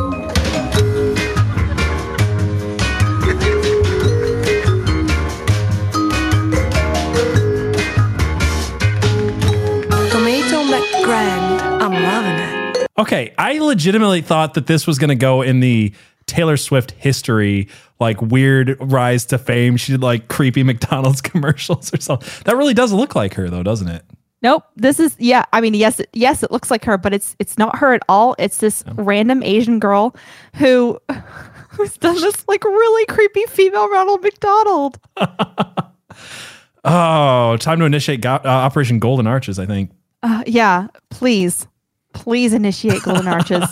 Okay, I legitimately thought that this was going to go in the Taylor Swift history, like weird rise to fame. She did like creepy *laughs* McDonald's commercials or something. That really does look like her, though, doesn't it? Nope. This is yeah. I mean, yes, it- yes, it looks like her, but it's it's not her at all. It's this random Asian girl who *laughs* who's done this like really creepy female Ronald McDonald. *laughs* Oh, time to initiate go- uh, Operation Golden Arches. I think. Uh, yeah, please, please initiate Golden *laughs* Arches.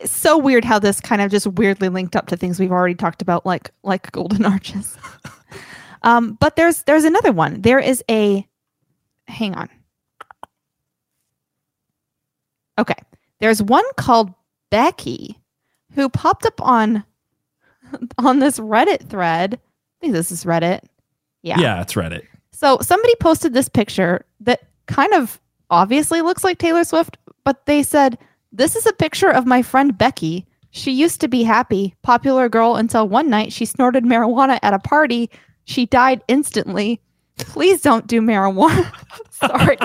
it's so weird how this kind of just weirdly linked up to things we've already talked about, like like Golden Arches. *laughs* um, but there's there's another one. There is a. Hang on. Okay, there's one called Becky, who popped up on *laughs* on this Reddit thread. I think this is Reddit. Yeah. Yeah, it's Reddit. So somebody posted this picture that kind of obviously looks like Taylor Swift, but they said, This is a picture of my friend Becky. She used to be happy, popular girl until one night she snorted marijuana at a party. She died instantly. Please don't do marijuana. *laughs* Sorry.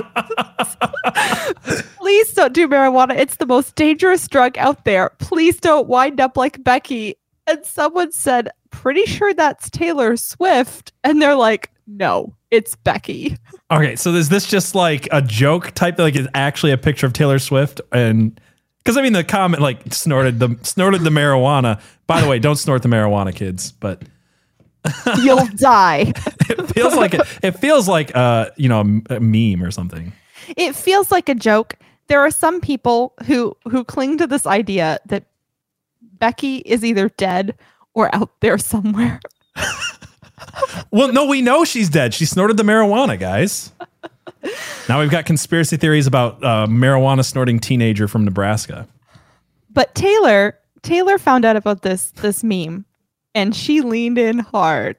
*laughs* Please don't do marijuana. It's the most dangerous drug out there. Please don't wind up like Becky. And someone said, Pretty sure that's Taylor Swift. And they're like, No, it's Becky. *laughs* Okay, so is this just like a joke type? Like, it's actually a picture of Taylor Swift, and because I mean, the comment like snorted the snorted the marijuana. By the way, don't snort the marijuana, kids. But *laughs* You'll die. it feels like it, it feels like uh you know a, a meme or something. It feels like a joke. There are some people who who cling to this idea that Becky is either dead or out there somewhere. *laughs* Well, no, we know she's dead. She snorted the marijuana, guys. Now we've got conspiracy theories about uh, marijuana snorting teenager from Nebraska. But Taylor Taylor found out about this this meme and she leaned in hard.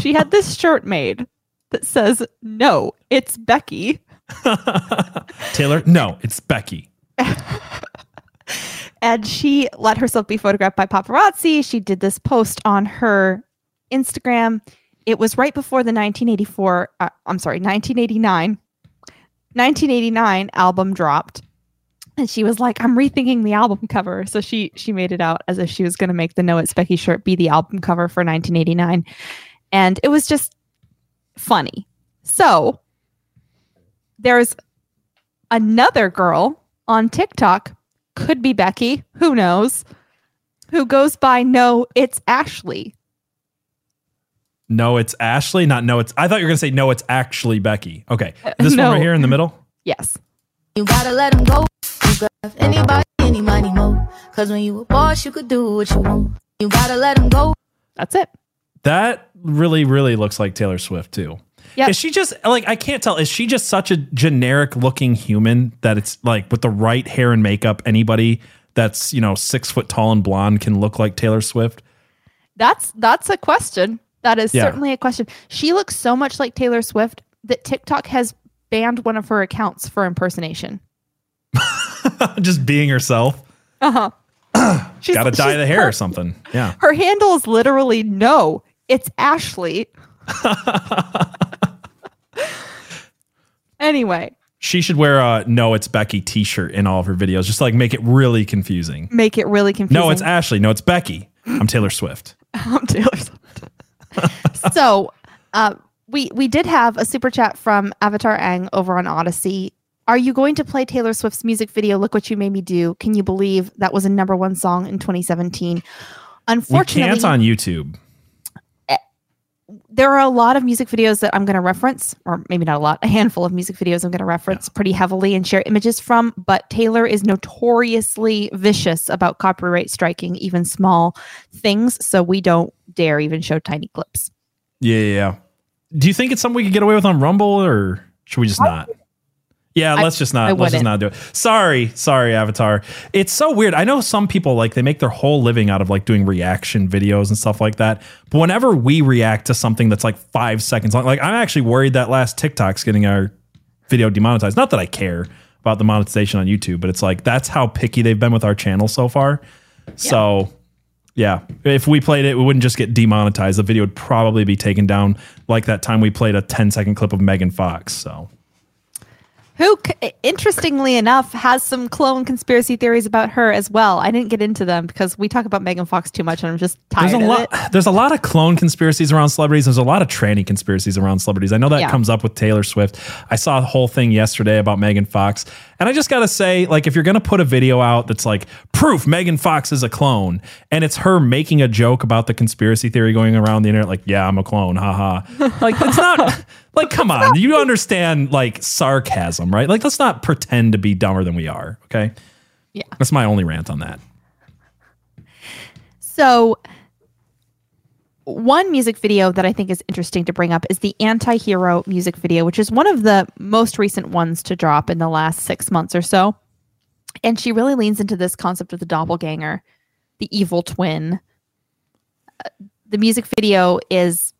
She had this *laughs* shirt made that says, "No, it's Becky." *laughs* Taylor, no, it's Becky. *laughs* and she let herself be photographed by paparazzi. She did this post on her Instagram. It was right before the 1984, uh, I'm sorry, 1989, 1989 album dropped. And she was like, I'm rethinking the album cover. So she she made it out as if she was going to make the No It's Becky shirt be the album cover for 1989. And it was just funny. So there's another girl on TikTok could be Becky. Who knows? Who goes by no, it's Ashley. No, it's Ashley. Not no, it's. I thought you were gonna say no, it's actually Becky. Okay, uh, this no. one right here in the middle. Yes. You gotta let him go. You could anybody, any money, more. Cause when you a boss, you could do what you want. You gotta let him go. That's it. That really, really looks like Taylor Swift too. Yeah. Is she just like I can't tell? Is she just such a generic looking human that it's like with the right hair and makeup, anybody that's you know six foot tall and blonde can look like Taylor Swift? That's that's a question. That is Yeah. certainly a question. She looks so much like Taylor Swift that TikTok has banned one of her accounts for impersonation. *laughs* just being herself. Uh huh. *clears throat* She's Got to dye the hair her, or something. Yeah. Her handle is literally no. It's Ashley. *laughs* anyway, She should wear a no, it's Becky t-shirt in all of her videos, just like make it really confusing. make it really confusing. No, it's Ashley. No, it's Becky. I'm Taylor Swift. *laughs* I'm Taylor Swift. *laughs* so, uh, we we did have a super chat from Avatar Ang over on Odysee. Are you going to play Taylor Swift's music video? Look what you made me do. Can you believe that was a number one song in 2017? We Unfortunately, can't on YouTube. There are a lot of music videos that I'm going to reference, or maybe not a lot, a handful of music videos I'm going to reference pretty heavily and share images from. But Taylor is notoriously vicious about copyright striking even small things. So we don't dare even show tiny clips. Yeah, yeah, yeah. Do you think it's something we could get away with on Rumble, or should we just not? Yeah, let's just not. Let's just not do it. Sorry, sorry, Avatar. It's so weird. I know some people like they make their whole living out of like doing reaction videos and stuff like that. But whenever we react to something that's like five seconds long, like I'm actually worried that last TikTok's getting our video demonetized. Not that I care about the monetization on YouTube, but it's like that's how picky they've been with our channel so far. So yeah, if we played it, we wouldn't just get demonetized. The video would probably be taken down like that time we played a 10 second clip of Megan Fox. So Who, interestingly enough, has some clone conspiracy theories about her as well. I didn't get into them because we talk about Megan Fox too much and I'm just tired there's a of lot it. there's a lot of clone conspiracies around celebrities. There's a lot of tranny conspiracies around celebrities. I know that Yeah. comes up with Taylor Swift. I saw a whole thing yesterday about Megan Fox. And I just gotta say, like, if you're gonna put a video out that's like proof Megan Fox is a clone, and it's her making a joke about the conspiracy theory going around the internet, like, yeah, I'm a clone, haha. *laughs* like it's not like come on, you understand like sarcasm, right? Like let's not pretend to be dumber than we are, okay? Yeah. That's my only rant on that. So, one music video that I think is interesting to bring up is the Anti Hero music video, which is one of the most recent ones to drop in the last six months or so. And she really leans into this concept of the doppelganger, the evil twin. Uh, the music video is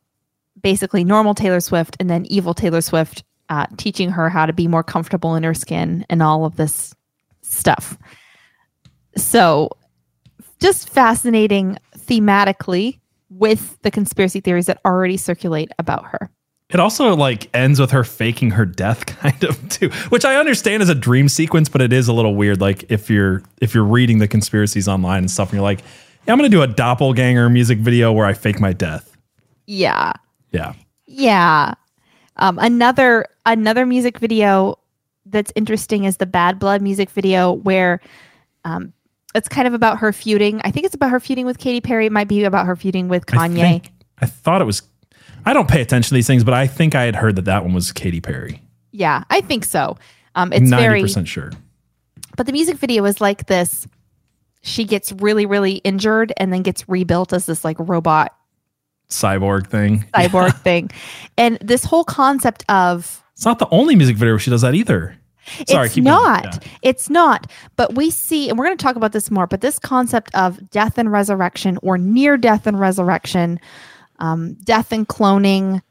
basically normal Taylor Swift and then evil Taylor Swift uh, teaching her how to be more comfortable in her skin and all of this stuff. So, just fascinating thematically with the conspiracy theories that already circulate about her. It also like ends with her faking her death *laughs* kind of too, which I understand is a dream sequence, but it is a little weird. Like if you're if you're reading the conspiracies online and stuff, and you're like, yeah, I'm gonna do a doppelganger music video where I fake my death. Yeah. Yeah. Yeah. Um, another another music video that's interesting is the Bad Blood music video where um, it's kind of about her feuding. I think it's about her feuding with Katy Perry. It might be about her feuding with I Kanye. think I thought it was. I don't pay attention to these things, but I think I had heard that that one was Katy Perry. yeah, I think so. Um, it's Ninety very percent sure. but the music video is like this she gets really really injured and then gets rebuilt as this like robot Cyborg thing. *laughs* cyborg thing and this whole concept of It's not the only music video where she does that either. Sorry, it's not Yeah. it's not but we see and we're going to talk about this more but this concept of death and resurrection or near death and resurrection um, death and cloning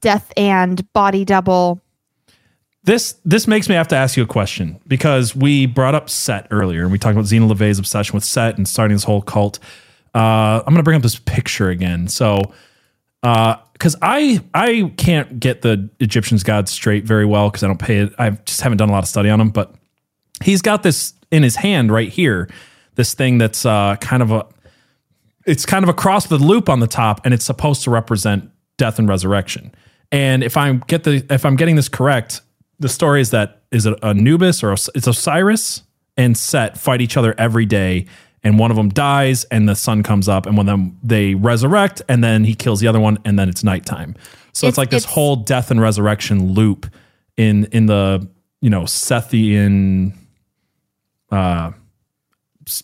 death and body double This this makes me have to ask you a question because we brought up Set earlier and we talked about Zeena LaVey's obsession with Set and starting this whole cult. Uh, I'm gonna bring up this picture again. So, because I I can't get the Egyptians gods straight very well because I don't pay it. I just haven't done a lot of study on them. But he's got this in his hand right here. This thing that's uh, kind of a it's kind of a cross with a loop on the top, and it's supposed to represent death and resurrection. And if I'm get the if I'm getting this correct, the story is that is it Anubis or it's Osiris and Set fight each other every day, and one of them dies, and the sun comes up, and of them they resurrect, and then he kills the other one, and then it's nighttime. So it's, It's- like this it's- whole death and resurrection loop in in the you know Sethian. Uh,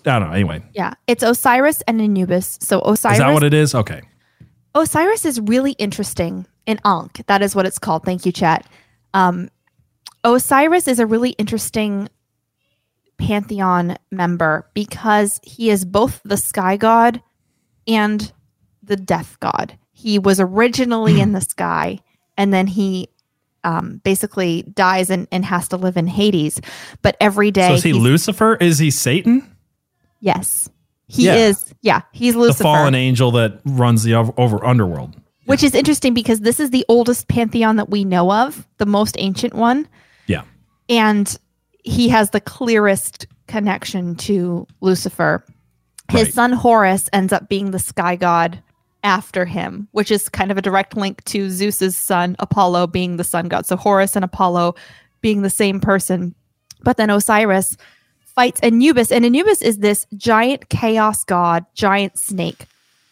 I don't know. Anyway, Yeah, it's Osiris and Anubis. So Osiris is that what it is? Okay. Osiris is really interesting in Ankh. That is what it's called. Thank you, chat. Um, Osiris is a really interesting pantheon member because he is both the sky god and the death god. He was originally in the sky and then he um, basically dies and, and has to live in Hades. But every day, So is he Lucifer? Is he Satan? yes, he Yeah. is. Yeah, he's Lucifer. The fallen angel that runs the over, over underworld. which is interesting because this is the oldest pantheon that we know of, the most ancient one, Yeah. and he has the clearest connection to Lucifer. His Right. son Horus ends up being the sky god after him, which is kind of a direct link to Zeus's son Apollo being the sun god. So Horus and Apollo being the same person. But then Osiris fights Anubis, and Anubis is this giant chaos god, giant snake.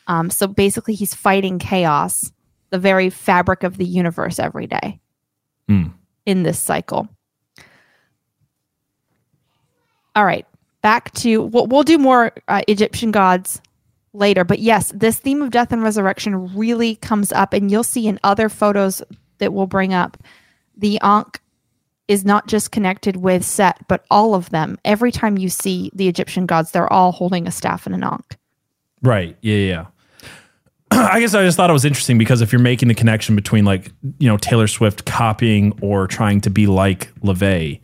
Um, so basically, he's fighting chaos, the very fabric of the universe every day Hmm. in this cycle. All right, back to we'll, we'll do more uh, Egyptian gods later, but yes, this theme of death and resurrection really comes up, and you'll see in other photos that we'll bring up. The Ankh is not just connected with Set, but all of them. Every time you see the Egyptian gods, they're all holding a staff and an Ankh. Right. Yeah. Yeah. *clears throat* I guess I just thought it was interesting because if you're making the connection between like you know Taylor Swift copying or trying to be like LaVey,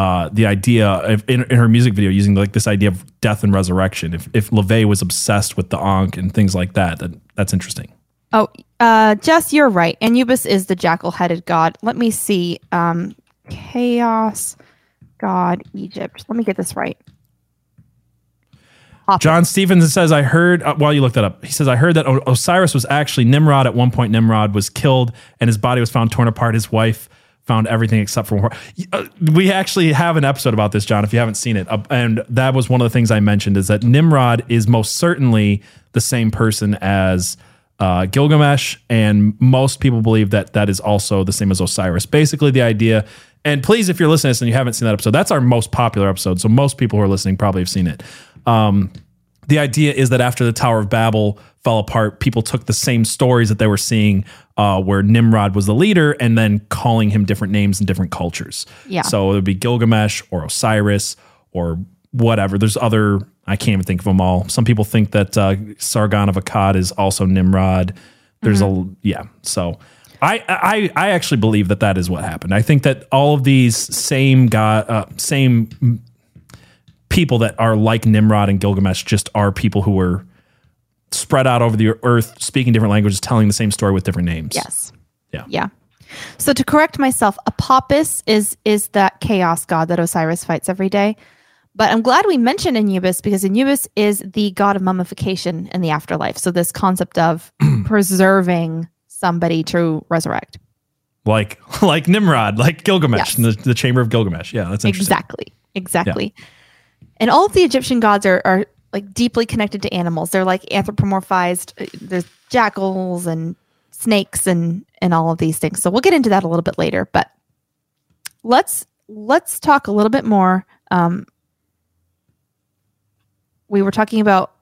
uh, the idea of in, in her music video using like this idea of death and resurrection. If if LaVey was obsessed with the Ankh and things like that, that that's interesting. Oh, uh, Jess, you're right. Anubis is the jackal-headed god. Let me see. Um, chaos god Egypt. Let me get this right. Hop John Stevens says, I heard, uh, while you look that up, he says, I heard that o- Osiris was actually Nimrod. At one point, Nimrod was killed and his body was found torn apart. His wife found everything except for. Uh, we actually have an episode about this, John, if you haven't seen it. And that was one of the things I mentioned is that Nimrod is most certainly the same person as uh, Gilgamesh. And most people believe that that is also the same as Osiris. Basically, the idea. And please, if you're listening to this and you haven't seen that episode, that's our most popular episode. So most people who are listening probably have seen it. Um, the idea is that after the Tower of Babel fell apart, people took the same stories that they were seeing, uh, where Nimrod was the leader, and then calling him different names in different cultures. Yeah. So it would be Gilgamesh or Osiris or whatever. There's other. I can't even think of them all. Some people think that uh, Sargon of Akkad is also Nimrod. There's a yeah. So. I, I I actually believe that that is what happened. I think that all of these same guy, uh, same people that are like Nimrod and Gilgamesh just are people who were spread out over the earth, speaking different languages, telling the same story with different names. Yes. Yeah. Yeah. So to correct myself, Apophis is is that chaos god that Osiris fights every day. But I'm glad we mentioned Anubis because Anubis is the god of mummification in the afterlife. So this concept of *clears throat* preserving somebody to resurrect. Like *laughs* like Nimrod, like Gilgamesh Yes. the, the chamber of Gilgamesh. Yeah, that's interesting. Exactly. Exactly. And all of the Egyptian gods are, are like deeply connected to animals. They're like anthropomorphized. There's jackals and snakes and and all of these things. So we'll get into that a little bit later. But let's let's talk a little bit more. Um, we were talking about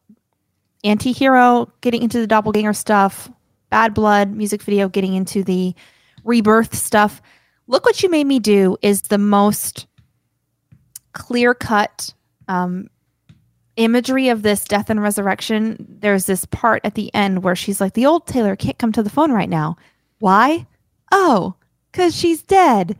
anti-hero getting into the doppelganger stuff, bad blood music video getting into the rebirth stuff. Look what you made me do is the most clear cut um, imagery of this death and resurrection. There's this part at the end where she's like, the old Taylor can't come to the phone right now. Why? Oh, because she's dead.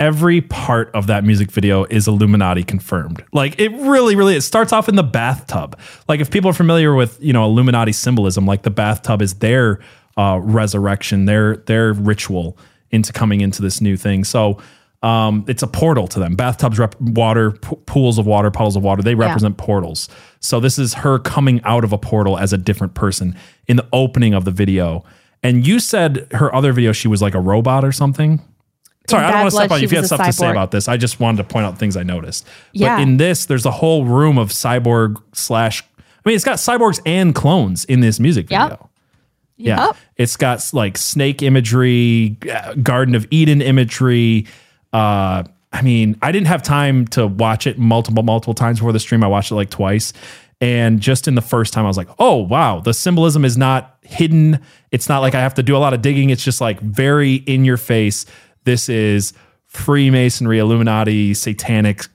Every part of that music video is Illuminati confirmed. Like it really, really. It starts off in the bathtub. Like if people are familiar with you know Illuminati symbolism, like the bathtub is their uh, resurrection, their their ritual into coming into this new thing. So um, it's a portal to them. Bathtubs, rep- water, p- pools of water, puddles of water. They represent portals. So this is her coming out of a portal as a different person in the opening of the video. And you said her other video, she was like a robot or something. Sorry, I don't want to step on you if you had stuff to say about this. I just wanted to point out things I noticed. Yeah. But in this, there's a whole room of cyborg slash. I mean, it's got cyborgs and clones in this music Yep. video. Yeah. Yep. It's got like snake imagery, uh, Garden of Eden imagery. Uh, I mean, I didn't have time to watch it multiple, multiple times before the stream. I watched it like twice. And just in the first time, I was like, oh, wow, the symbolism is not hidden. It's not like I have to do a lot of digging. It's just like very in your face. This is Freemasonry, Illuminati, satanic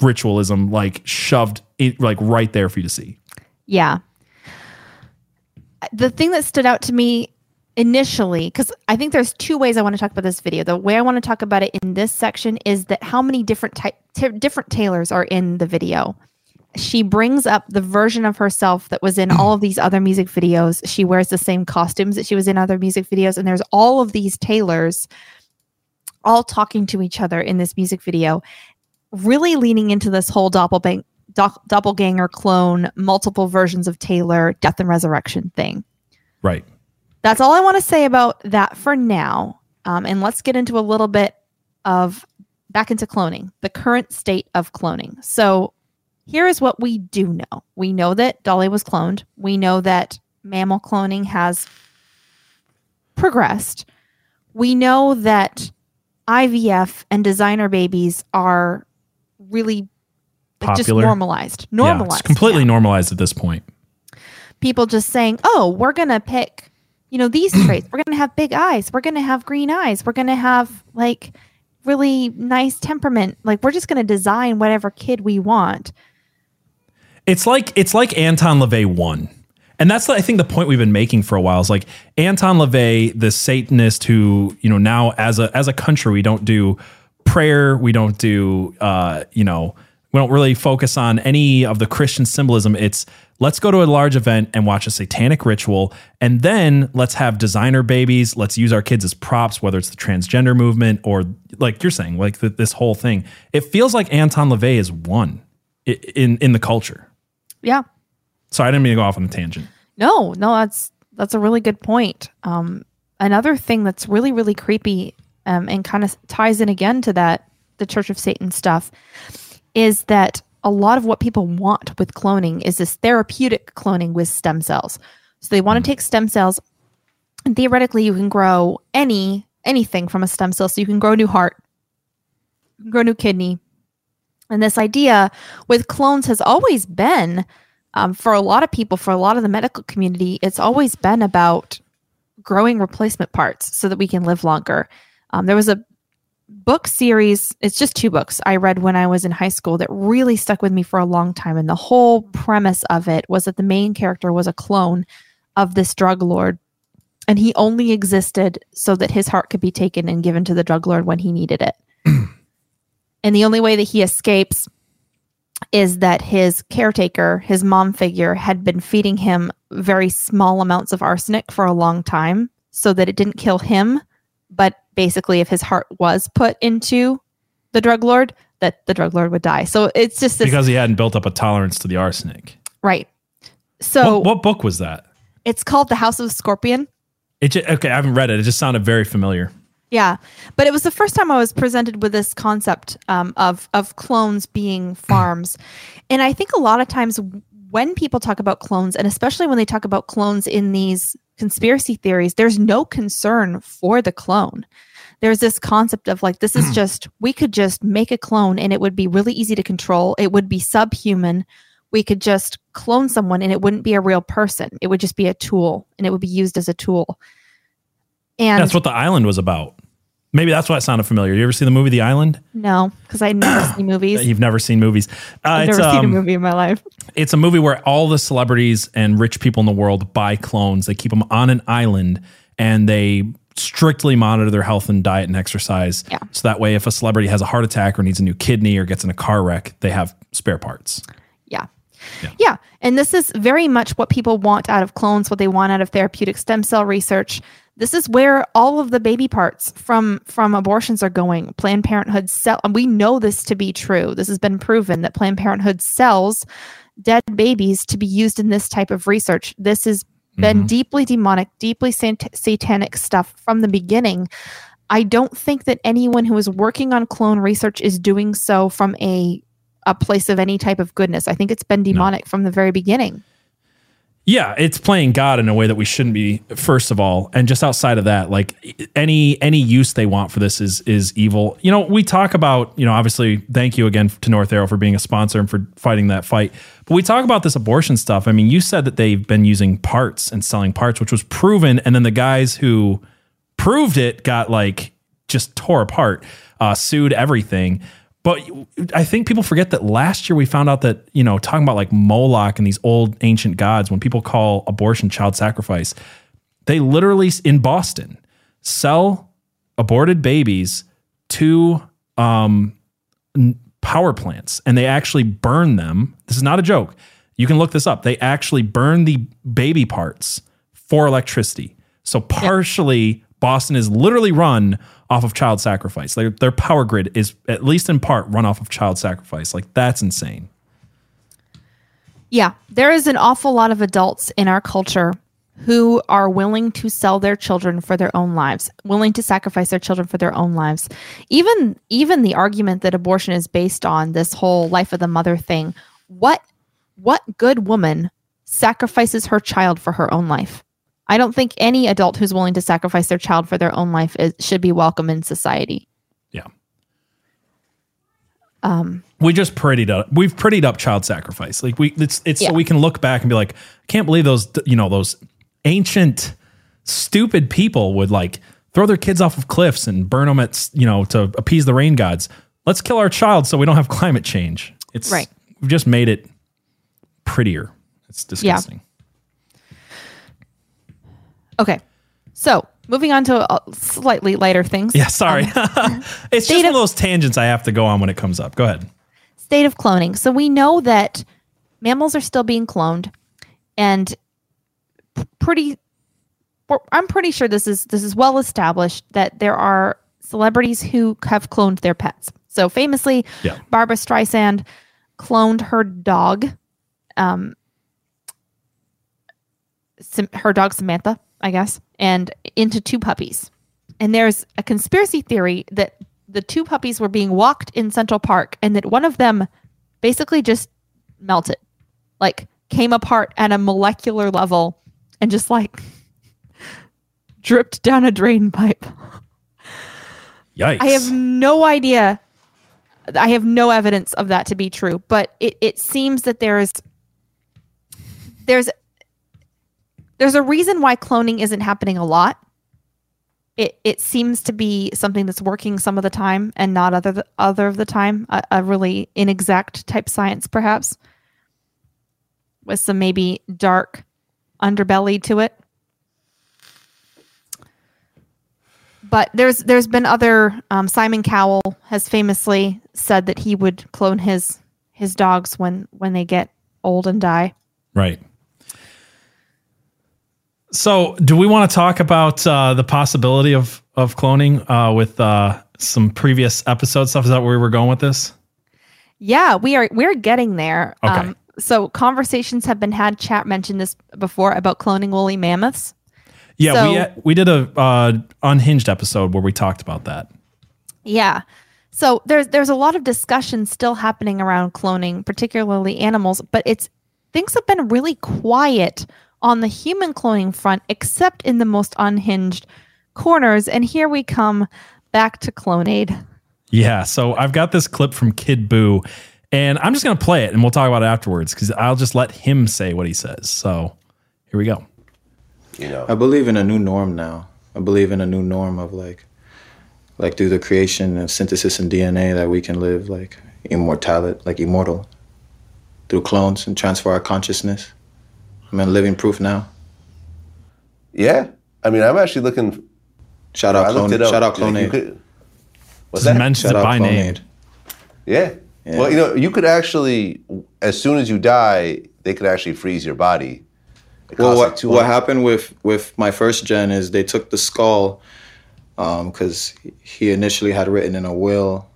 ritualism, like shoved in, like right there for you to see. Yeah. The thing that stood out to me initially, because I think there's two ways I want to talk about this video. The way I want to talk about it in this section is that how many different type, t- different Taylors are in the video. She brings up the version of herself that was in *clears throat* all of these other music videos. She wears the same costumes that she was in other music videos, and there's all of these Taylors all talking to each other in this music video, really leaning into this whole doppelbang- doc- doppelganger clone, multiple versions of Taylor, death and resurrection thing. Right. That's all I want to say about that for now. Um, and let's get into a little bit of back into cloning, the current state of cloning. So here is what we do know we know that Dolly was cloned, we know that mammal cloning has progressed. We know that IVF and designer babies are really like, just Popular. normalized. Yeah, Normalized. it's completely now normalized at this point. people just saying, "Oh, we're going to pick, you know, these *clears throat* traits. We're going to have big eyes. We're going to have green eyes. We're going to have like really nice temperament. Like we're just going to design whatever kid we want." It's like it's like Anton LaVey won. And that's I think the point we've been making for a while is like Anton LaVey, the Satanist who, you know, now as a as a country we don't do prayer, we don't do uh, you know, we don't really focus on any of the Christian symbolism. It's let's go to a large event and watch a satanic ritual and then let's have designer babies, let's use our kids as props whether it's the transgender movement or like you're saying, like th- this whole thing. It feels like Anton LaVey is one in in the culture. Yeah. Sorry, I didn't mean to go off on a tangent. No, no, that's that's a really good point. Um, another thing that's really really creepy um, and kind of ties in again to that the Church of Satan stuff is that a lot of what people want with cloning is this therapeutic cloning with stem cells. So they want to take stem cells, and theoretically, you can grow any anything from a stem cell. So you can grow a new heart, grow a new kidney, and this idea with clones has always been um, for a lot of people, for a lot of the medical community, it's always been about growing replacement parts so that we can live longer. Um, there was a book series, it's just two books I read when I was in high school that really stuck with me for a long time. And the whole premise of it was that the main character was a clone of this drug lord. And he only existed so that his heart could be taken and given to the drug lord when he needed it. *clears throat* and the only way that he escapes is that his caretaker, his mom figure, had been feeding him very small amounts of arsenic for a long time so that it didn't kill him. But basically, if his heart was put into the drug lord, that the drug lord would die. So it's just this, because he hadn't built up a tolerance to the arsenic. right. So what, what book was that? it's called The House of the Scorpion. It ju- okay, I haven't read it. It just sounded very familiar. Yeah, but it was the first time I was presented with this concept um, of of clones being farms, and I think a lot of times when people talk about clones, and especially when they talk about clones in these conspiracy theories, there's no concern for the clone. There's this concept of like this is *clears throat* just we could just make a clone and it would be really easy to control. It would be subhuman. We could just clone someone and it wouldn't be a real person. It would just be a tool and it would be used as a tool. And That's what the island was about. Maybe that's why it sounded familiar. You ever see the movie The Island? No, because I never see movies. You've never seen movies. Uh, I've it's, never seen a um, movie in my life. It's a movie where all the celebrities and rich people in the world buy clones. They keep them on an island and they strictly monitor their health and diet and exercise. Yeah. So that way, if a celebrity has a heart attack or needs a new kidney or gets in a car wreck, they have spare parts. Yeah. yeah. And this is very much what people want out of clones, what they want out of therapeutic stem cell research. This is where all of the baby parts from from abortions are going. Planned Parenthood sell and we know this to be true. This has been proven that Planned Parenthood sells dead babies to be used in this type of research. This has been mm-hmm. deeply demonic, deeply sat- satanic stuff from the beginning. I don't think that anyone who is working on clone research is doing so from a a place of any type of goodness. I think it's been demonic from the very beginning. Yeah, it's playing God in a way that we shouldn't be. First of all, and just outside of that, like any any use they want for this is is evil. You know, we talk about you know obviously. Thank you again to North Arrow for being a sponsor and for fighting that fight. But we talk about this abortion stuff. I mean, you said that they've been using parts and selling parts, which was proven, and then the guys who proved it got like just tore apart, uh, sued everything. But I think people forget that last year we found out that, you know, talking about like Moloch and these old ancient gods, when people call abortion child sacrifice, they literally in Boston sell aborted babies to um, power plants and they actually burn them. This is not a joke. You can look this up. They actually burn the baby parts for electricity. So partially Boston is literally run off of child sacrifice. Their, their power grid is, at least in part, run off of child sacrifice. Like, that's insane. Yeah, there is an awful lot of adults in our culture who are willing to sell their children for their own lives, willing to sacrifice their children for their own lives. Even even the argument that abortion is based on this whole life of the mother thing. What what good woman sacrifices her child for her own life? I don't think any adult who's willing to sacrifice their child for their own life is, should be welcome in society. Yeah. Um, we just prettied up. We've prettied up child sacrifice. Like we, it's it's Yeah. so we can look back and be like, I can't believe those you know those ancient stupid people would like throw their kids off of cliffs and burn them at you know to appease the rain gods. Let's kill our child so we don't have *laughs* climate change. It's Right. We've just made it prettier. It's disgusting. Okay. So moving on to uh, slightly lighter things. Yeah, sorry. Um, *laughs* it's just one of those tangents I have to go on when it comes up. Go ahead. state of cloning. So we know that mammals are still being cloned, and pretty. I'm pretty sure this is this is well established that there are celebrities who have cloned their pets. So famously, Yeah. Barbra Streisand cloned her dog, um, her dog Samantha, I guess, and into two puppies. And there's a conspiracy theory that the two puppies were being walked in Central Park and that one of them basically just melted, like came apart at a molecular level and just like *laughs* dripped down a drain pipe. Yikes. I have no idea. I have no evidence of that to be true, but it, it seems that there's there's there's a reason why cloning isn't happening a lot. It it seems to be something that's working some of the time and not other th- other of the time. A, a really inexact type science, perhaps, with some maybe dark underbelly to it. but there's there's been other um, Simon Cowell has famously said that he would clone his his dogs when when they get old and die. Right. So, do we want to talk about uh, the possibility of of cloning uh, with uh, some previous episode stuff? Is that where we were going with this? Yeah, we are we're getting there. Okay. Um, so conversations have been had. Chat mentioned this before about cloning woolly mammoths. Yeah, So- we uh, we did a uh, unhinged episode where we talked about that. Yeah. So there's there's a lot of discussion still happening around cloning, particularly animals, but it's things have been really quiet on the human cloning front, except in the most unhinged corners. And here we come back to Clonaid. Yeah, so I've got this clip from Kid Buu, and I'm just gonna play it, and we'll talk about it afterwards because I'll just let him say what he says. So here we go. You know, I believe in a new norm now. I believe in a new norm of like, like through the creation of synthesis and DNA that we can live like immortality, like immortal, through clones and transfer our consciousness. I'm in living proof now. Yeah, I mean, I'm actually looking. Shout out Clone- shout out Like, you Clonaid. could- What's that? mentions Shout out by name. Clonaid. Yeah. Yeah. Well, you know, you could actually, as soon as you die, they could actually freeze your body. Well, what like what happened with with my first gen is they took the skull because he initially had written in a will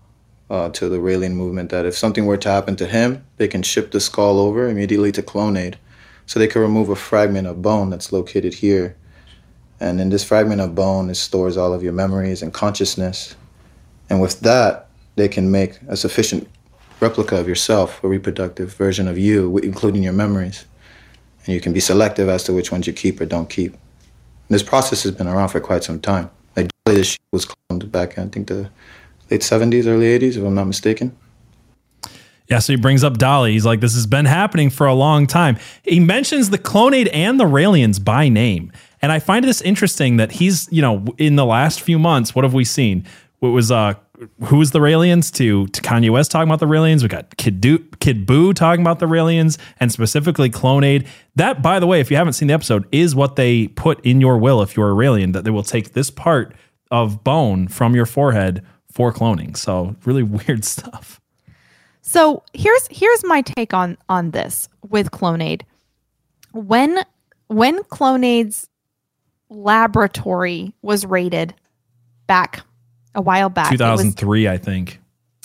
uh, to the Raelian movement that if something were to happen to him, they can ship the skull over immediately to Clonaid, so they can remove a fragment of bone that's located here, And in this fragment of bone, it stores all of your memories and consciousness. And with that, they can make a sufficient replica of yourself, a reproductive version of you, including your memories. And you can be selective as to which ones you keep or don't keep. This process has been around for quite some time. Like this was cloned back in I think the late 70s, early 80s, if I'm not mistaken. Yeah, so he brings up Dolly. He's like, this has been happening for a long time. He mentions the Clonaid and the Raelians by name. And I find this interesting that he's, you know, in the last few months, what have we seen? What was uh who was the Raelians to to Kanye West talking about the Raelians? We got Kid Kid Buu talking about the Raelians and specifically Clonaid. That, by the way, if you haven't seen the episode, is what they put in your will if you're a Raelian, that they will take this part of bone from your forehead for cloning. So really *laughs* weird stuff. So here's here's my take on on this with Clonaid. When when Clonaid's laboratory was raided back a while back, it was- 2003, I think.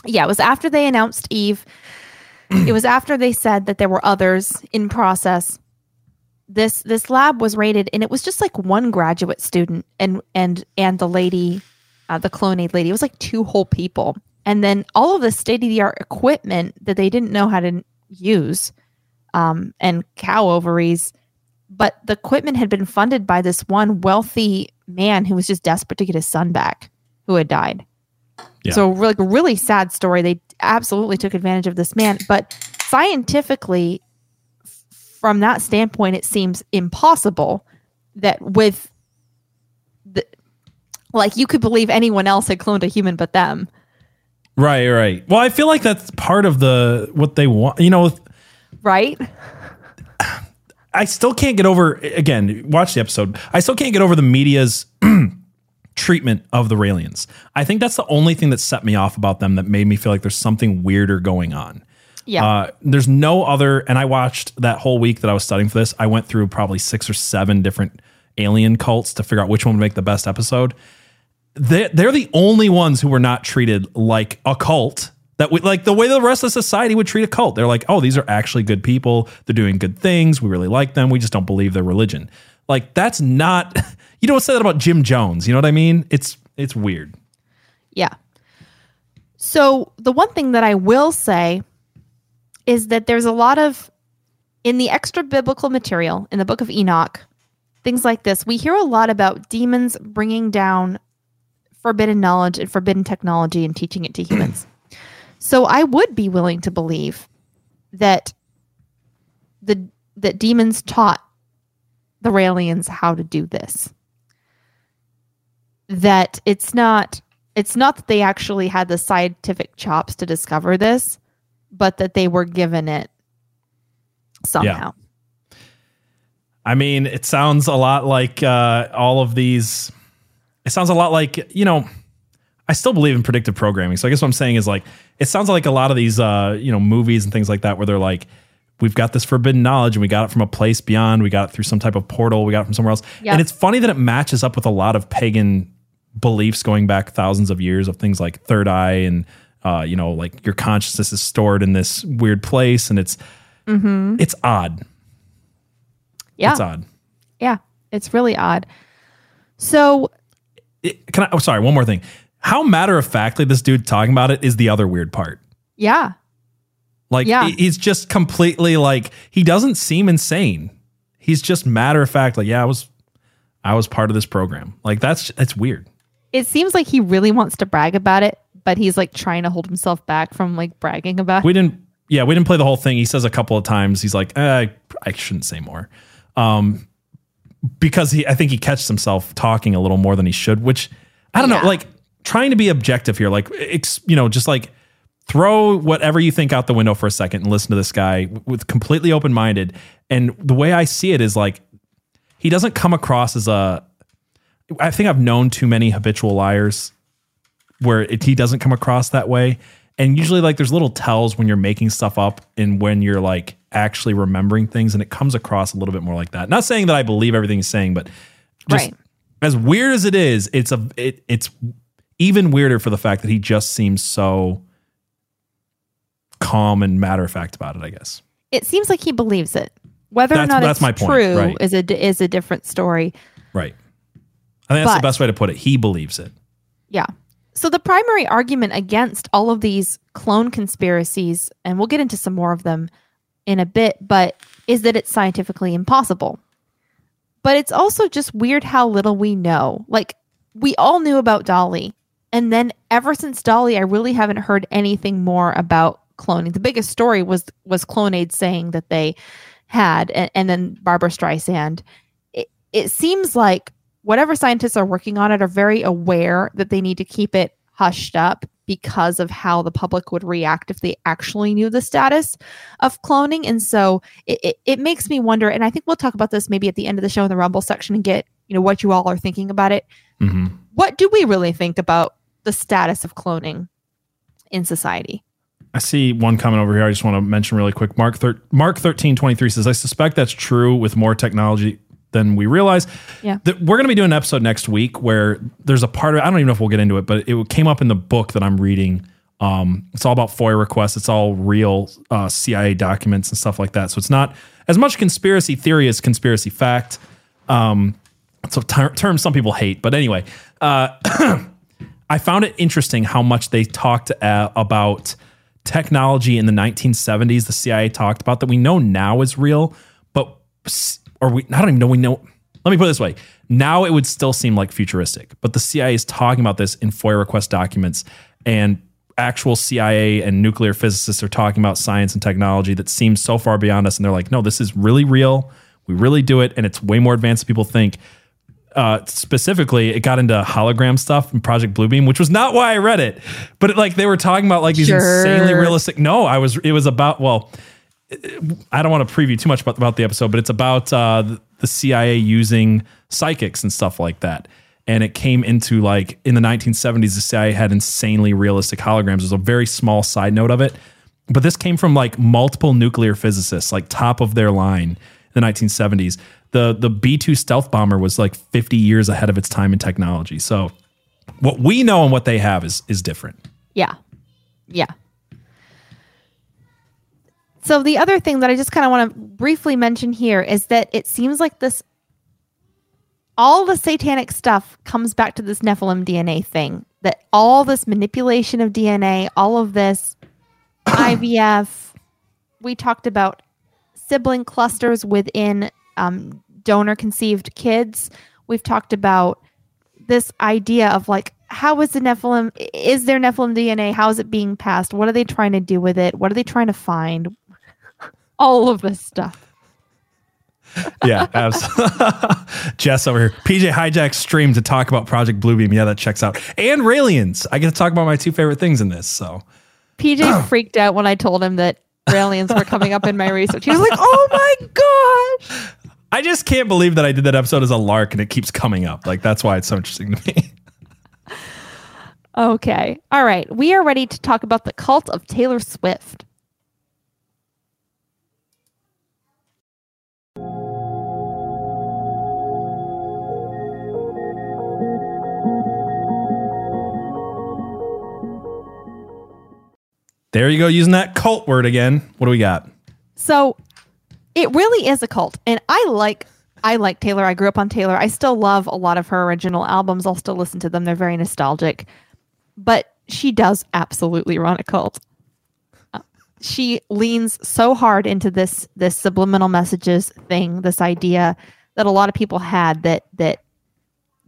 yeah, it was after they announced Eve. *clears throat* it was after they said that there were others in process. This this lab was raided, and it was just like one graduate student and and and the lady, uh, the Clonaid lady. It was like two whole people, and then all of the state of the art equipment that they didn't know how to use, um, and cow ovaries. But the equipment had been funded by this one wealthy man who was just desperate to get his son back, who had died. Yeah. So like a really sad story. They absolutely took advantage of this man, but scientifically, f- from that standpoint, it seems impossible that with the like you could believe anyone else had cloned a human but them. Right, right. Well, I feel like that's part of the what they want. You know, Right? I still can't get over again, watch the episode. I still can't get over the media's *clears throat* treatment of the Raelians. I think that's the only thing that set me off about them that made me feel like there's something weirder going on. Yeah. Uh, there's no other, and I watched that whole week that I was studying for this. I went through probably six or seven different alien cults to figure out which one would make the best episode. They, they're the only ones who were not treated like a cult. That we, like the way the rest of society would treat a cult. They're like, oh, these are actually good people. They're doing good things. We really like them. We just don't believe their religion. Like that's not. *laughs* You don't say that about Jim Jones. You know what I mean? It's it's weird. Yeah. So the one thing that I will say is that there's a lot of in the extra biblical material in the book of Enoch, things like this. We hear a lot about demons bringing down forbidden knowledge and forbidden technology and teaching it to humans. *clears throat* so I would be willing to believe that the that demons taught the Raelians how to do this that it's not it's not that they actually had the scientific chops to discover this, but that they were given it somehow. I mean, it sounds a lot like uh, all of these. It sounds a lot like you know. I still believe in predictive programming, so I guess what I'm saying is like it sounds like a lot of these uh, you know movies and things like that where they're like, we've got this forbidden knowledge and we got it from a place beyond, we got it through some type of portal, we got it from somewhere else, Yeah. and it's funny that it matches up with a lot of pagan beliefs going back thousands of years of things like third eye and uh, you know like your consciousness is stored in this weird place and it's Mm-hmm. it's odd. Yeah. It's odd. Yeah. It's really odd. So it- can I? Oh, sorry. One more thing. How matter of factly this dude talking about it is the other weird part. yeah. Like Yeah. he's just completely like he doesn't seem insane. He's just matter of fact. Like yeah, I was, I was part of this program. Like that's that's weird. It seems like he really wants to brag about it, but he's like trying to hold himself back from like bragging about We didn't. Yeah, we didn't play the whole thing. He says a couple of times. He's like, eh, I, I shouldn't say more, um, because he. I think he catches himself talking a little more than he should. Which I don't Yeah. know. Like trying to be objective here. Like ex, you know, just like throw whatever you think out the window for a second and listen to this guy with completely open minded. And the way I see it is like he doesn't come across as a. I think I've known too many habitual liars where it, he doesn't come across that way. And usually, like, there's little tells when you're making stuff up and when you're like actually remembering things, and it comes across a little bit more like that. Not saying that I believe everything he's saying, but just Right. as weird as it is, it's a it, it's even weirder for the fact that he just seems so calm and matter of fact about it. I guess. It seems like he believes it. Whether or not that's it's my point, true right. is a is a different story. Right. I think that's But- the best way to put it. He believes it. Yeah. So the primary argument against all of these clone conspiracies, and we'll get into some more of them in a bit, but is that it's scientifically impossible. But it's also just weird how little we know. Like we all knew about Dolly, and then ever since Dolly, I really haven't heard anything more about cloning. The biggest story was was Clonaid saying that they had, and, and then Barbra Streisand. It, it seems like whatever scientists are working on it are very aware that they need to keep it hushed up because of how the public would react if they actually knew the status of cloning. And so it, it, it makes me wonder, and I think we'll talk about this maybe at the end of the show in the Rumble section and get, you know, what you all are thinking about it. Mm-hmm. What do we really think about the status of cloning in society? I see one comment over here. I just want to mention really quick. Mark thir- Mark thirteen twenty three says, "I suspect that's true with more technology than we realize." Yeah. That we're going to be doing an episode next week where there's a part of. I don't even know if we'll get into it, but it came up in the book that I'm reading. Um, it's all about FOIA requests. It's all real uh, CIA documents and stuff like that. So it's not as much conspiracy theory as conspiracy fact. Um, it's a ter- term some people hate, but anyway, uh, *clears throat* I found it interesting how much they talked uh, about technology in the 1970s. The CIA talked about that we know now is real, but s- or we I don't even know we know. Let me put it this way: now it would still seem like futuristic, but the CIA is talking about this in FOIA request documents, and actual CIA and nuclear physicists are talking about science and technology that seems so far beyond us, and they're like, no, this is really real. We really do it, and it's way more advanced than people think uh, specifically, it got into hologram stuff in Project Bluebeam, which was not why I read it, but it, like they were talking about like these Sure. insanely realistic. No, I was. It was about well, I don't want to preview too much about, about the episode, but it's about uh, the, CIA using psychics and stuff like that. And it came into like in the 1970s, the CIA had insanely realistic holograms. There's a very small side note of it, but this came from like multiple nuclear physicists, like top of their line in the 1970s. The the B 2 stealth bomber was like 50 years ahead of its time in technology. So what we know and what they have is is different. Yeah. Yeah. So the other thing that I just kind of want to briefly mention here is that it seems like this all the satanic stuff comes back to this Nephilim DNA thing. That all this manipulation of DNA, all of this *coughs* IVF, we talked about sibling clusters within um, donor conceived kids. We've talked about this idea of like how is the nephilim is there nephilim dna how is it being passed what are they trying to do with it what are they trying to find all of this stuff Yeah, absolutely. *laughs* Jess over here. PJ hijacked stream to talk about Project Bluebeam. Yeah, that checks out. And Raelians. I get to talk about my two favorite things in this. So pj *clears throat* freaked out when i told him that aliens were coming up in my research he was like oh my gosh I just can't believe that I did that episode as a lark and it keeps coming up. Like that's why it's so interesting to me. *laughs* okay all right we are ready to talk about the cult of taylor swift There you go, using that cult word again. What do we got? So it really is a cult. And I like I like Taylor. I grew up on Taylor. I still love a lot of her original albums. I'll still listen to them. They're very nostalgic. But she does absolutely run a cult. Uh, She leans so hard into this this subliminal messages thing, this idea that a lot of people had that that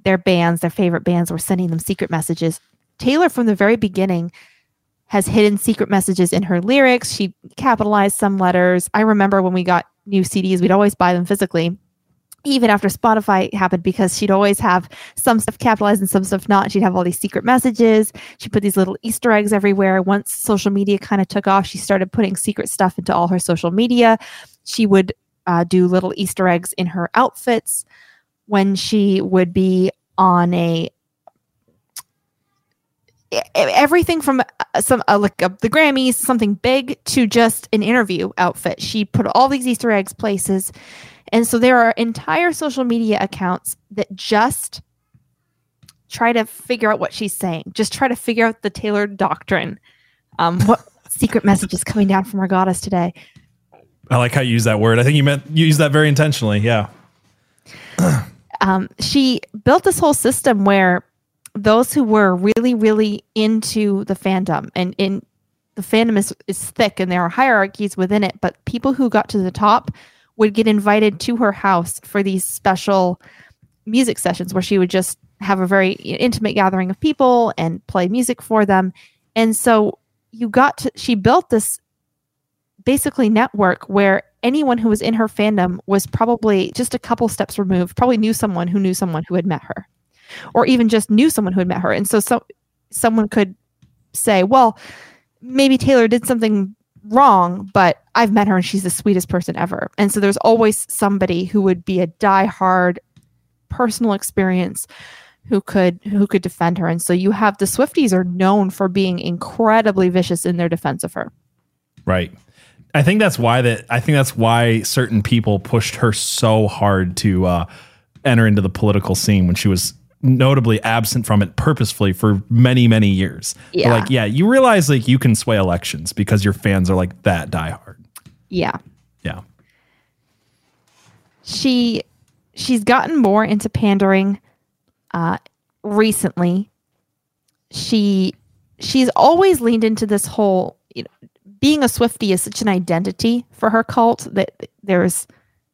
their bands, their favorite bands were sending them secret messages. Taylor from the very beginning has hidden secret messages in her lyrics. She capitalized some letters. I remember when we got new CDs, we'd always buy them physically, even after Spotify happened, because she'd always have some stuff capitalized and some stuff not. She'd have all these secret messages. She put these little Easter eggs everywhere. Once social media kind of took off, she started putting secret stuff into all her social media. She would uh, do little Easter eggs in her outfits when she would be on a everything from uh, some uh, like uh, the Grammys, something big, to just an interview outfit. She put all these Easter eggs places, and so there are entire social media accounts that just try to figure out what she's saying. Just try to figure out the Taylor doctrine. Um, what *laughs* secret message is coming down from our goddess today? I like how you use that word. I think you meant you use that very intentionally. Yeah. um, she built this whole system where those who were really, really into the fandom and in the fandom is, is thick and there are hierarchies within it, but people who got to the top would get invited to her house for these special music sessions where she would just have a very intimate gathering of people and play music for them. And so you got to, she built this basically network where anyone who was in her fandom was probably just a couple steps removed, probably knew someone who knew someone who had met her, or even just knew someone who had met her. And so, so someone could say, well, maybe Taylor did something wrong, but I've met her and she's the sweetest person ever. And so there's always somebody who would be a die-hard personal experience who could who could defend her. And so you have the Swifties are known for being incredibly vicious in their defense of her. Right. I think that's why that I think that's why certain people pushed her so hard to uh, enter into the political scene when she was notably absent from it purposefully for many many years. Yeah. Like yeah, you realize like you can sway elections because your fans are like that diehard. Yeah. Yeah. she she's gotten more into pandering uh recently she she's always leaned into this whole you know, being a swifty is such an identity for her cult that there's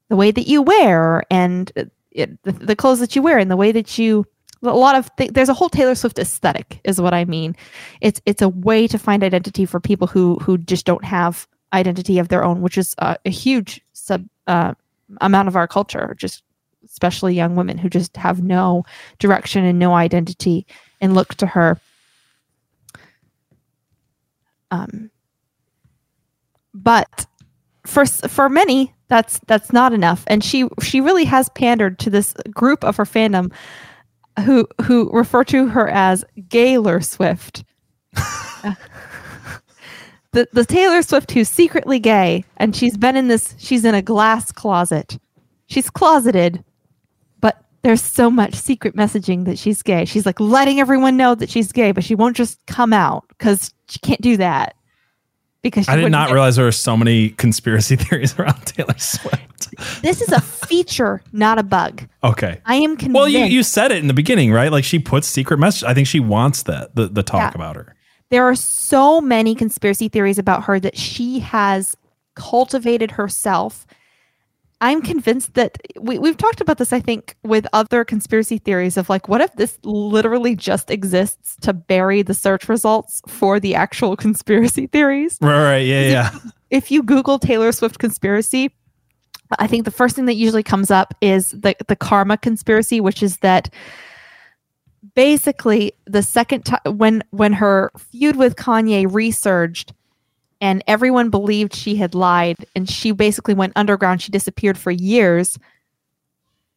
the way that you wear and uh, it, the, the clothes that you wear and the way that you a lot of th- there's a whole Taylor Swift aesthetic is what I mean. It's it's a way to find identity for people who who just don't have identity of their own, which is a huge sub uh, amount of our culture, just especially young women who just have no direction and no identity and look to her. Um, but for for many, that's that's not enough, and she she really has pandered to this group of her fandom who who refer to her as Gaylor Swift. *laughs* the the Taylor Swift who's secretly gay and she's been in this she's in a glass closet. She's closeted, but there's so much secret messaging that she's gay. She's like letting everyone know that she's gay, but she won't just come out because she can't do that. Because I did get- realize there were so many conspiracy *laughs* theories around Taylor Swift. this is a feature, not a bug. Okay. I am convinced. Well, you, you said it in the beginning, right? Like she puts secret message. I think she wants that the the talk Yeah. about her. there are so many conspiracy theories about her that she has cultivated herself. I'm convinced that we, we've talked about this, I think, with other conspiracy theories of like, what if this literally just exists to bury the search results for the actual *laughs* conspiracy theories? Right, right, yeah, yeah. If you Google Taylor Swift conspiracy, I think the first thing that usually comes up is the, the karma conspiracy, which is that basically the second time when when her feud with Kanye resurged and everyone believed she had lied and she basically went underground. She disappeared for years.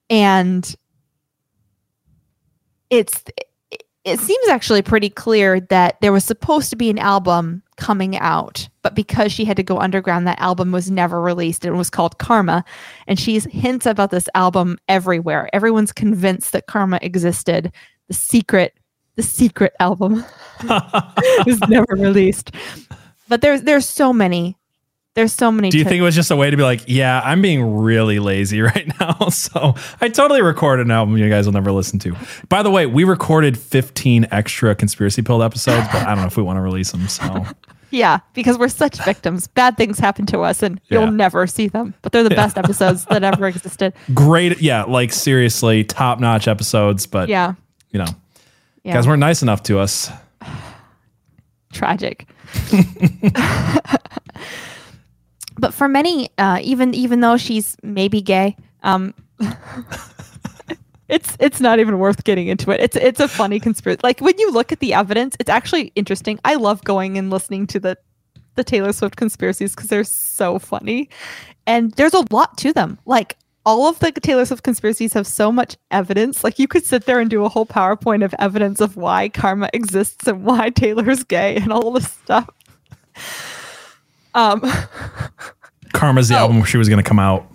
And it's it seems actually pretty clear that there was supposed to be an album coming out but because she had to go underground that album was never released it was called karma. And she's hints about this album everywhere. Everyone's convinced that karma existed. The secret the secret album *laughs* was never released but there's there's so many there's so many Do you to- think it was just a way to be like, yeah, I'm being really lazy *laughs* right now, *laughs* so I totally recorded an album you guys will never listen to. By the way, we recorded 15 extra conspiracy pill episodes, but I don't know if we want to release them. So *laughs* yeah because we're such victims bad things happen to us and Yeah. you'll never see them but they're the best episodes that ever existed great, yeah, like seriously, top notch episodes, but yeah you know, Yeah. guys weren't nice enough to us. Tragic. *laughs* but for many, uh, even even though she's maybe gay, um, *laughs* it's it's not even worth getting into it. It's it's a funny conspiracy. Like when you look at the evidence, it's actually interesting. I love going and listening to the the Taylor Swift conspiracies because they're so funny, and there's a lot to them. Like all of the Taylor Swift conspiracies have so much evidence. Like you could sit there and do a whole PowerPoint of evidence of why karma exists and why Taylor's gay and all this stuff. Um, *laughs* Karma's Oh. the album where she was going to come out.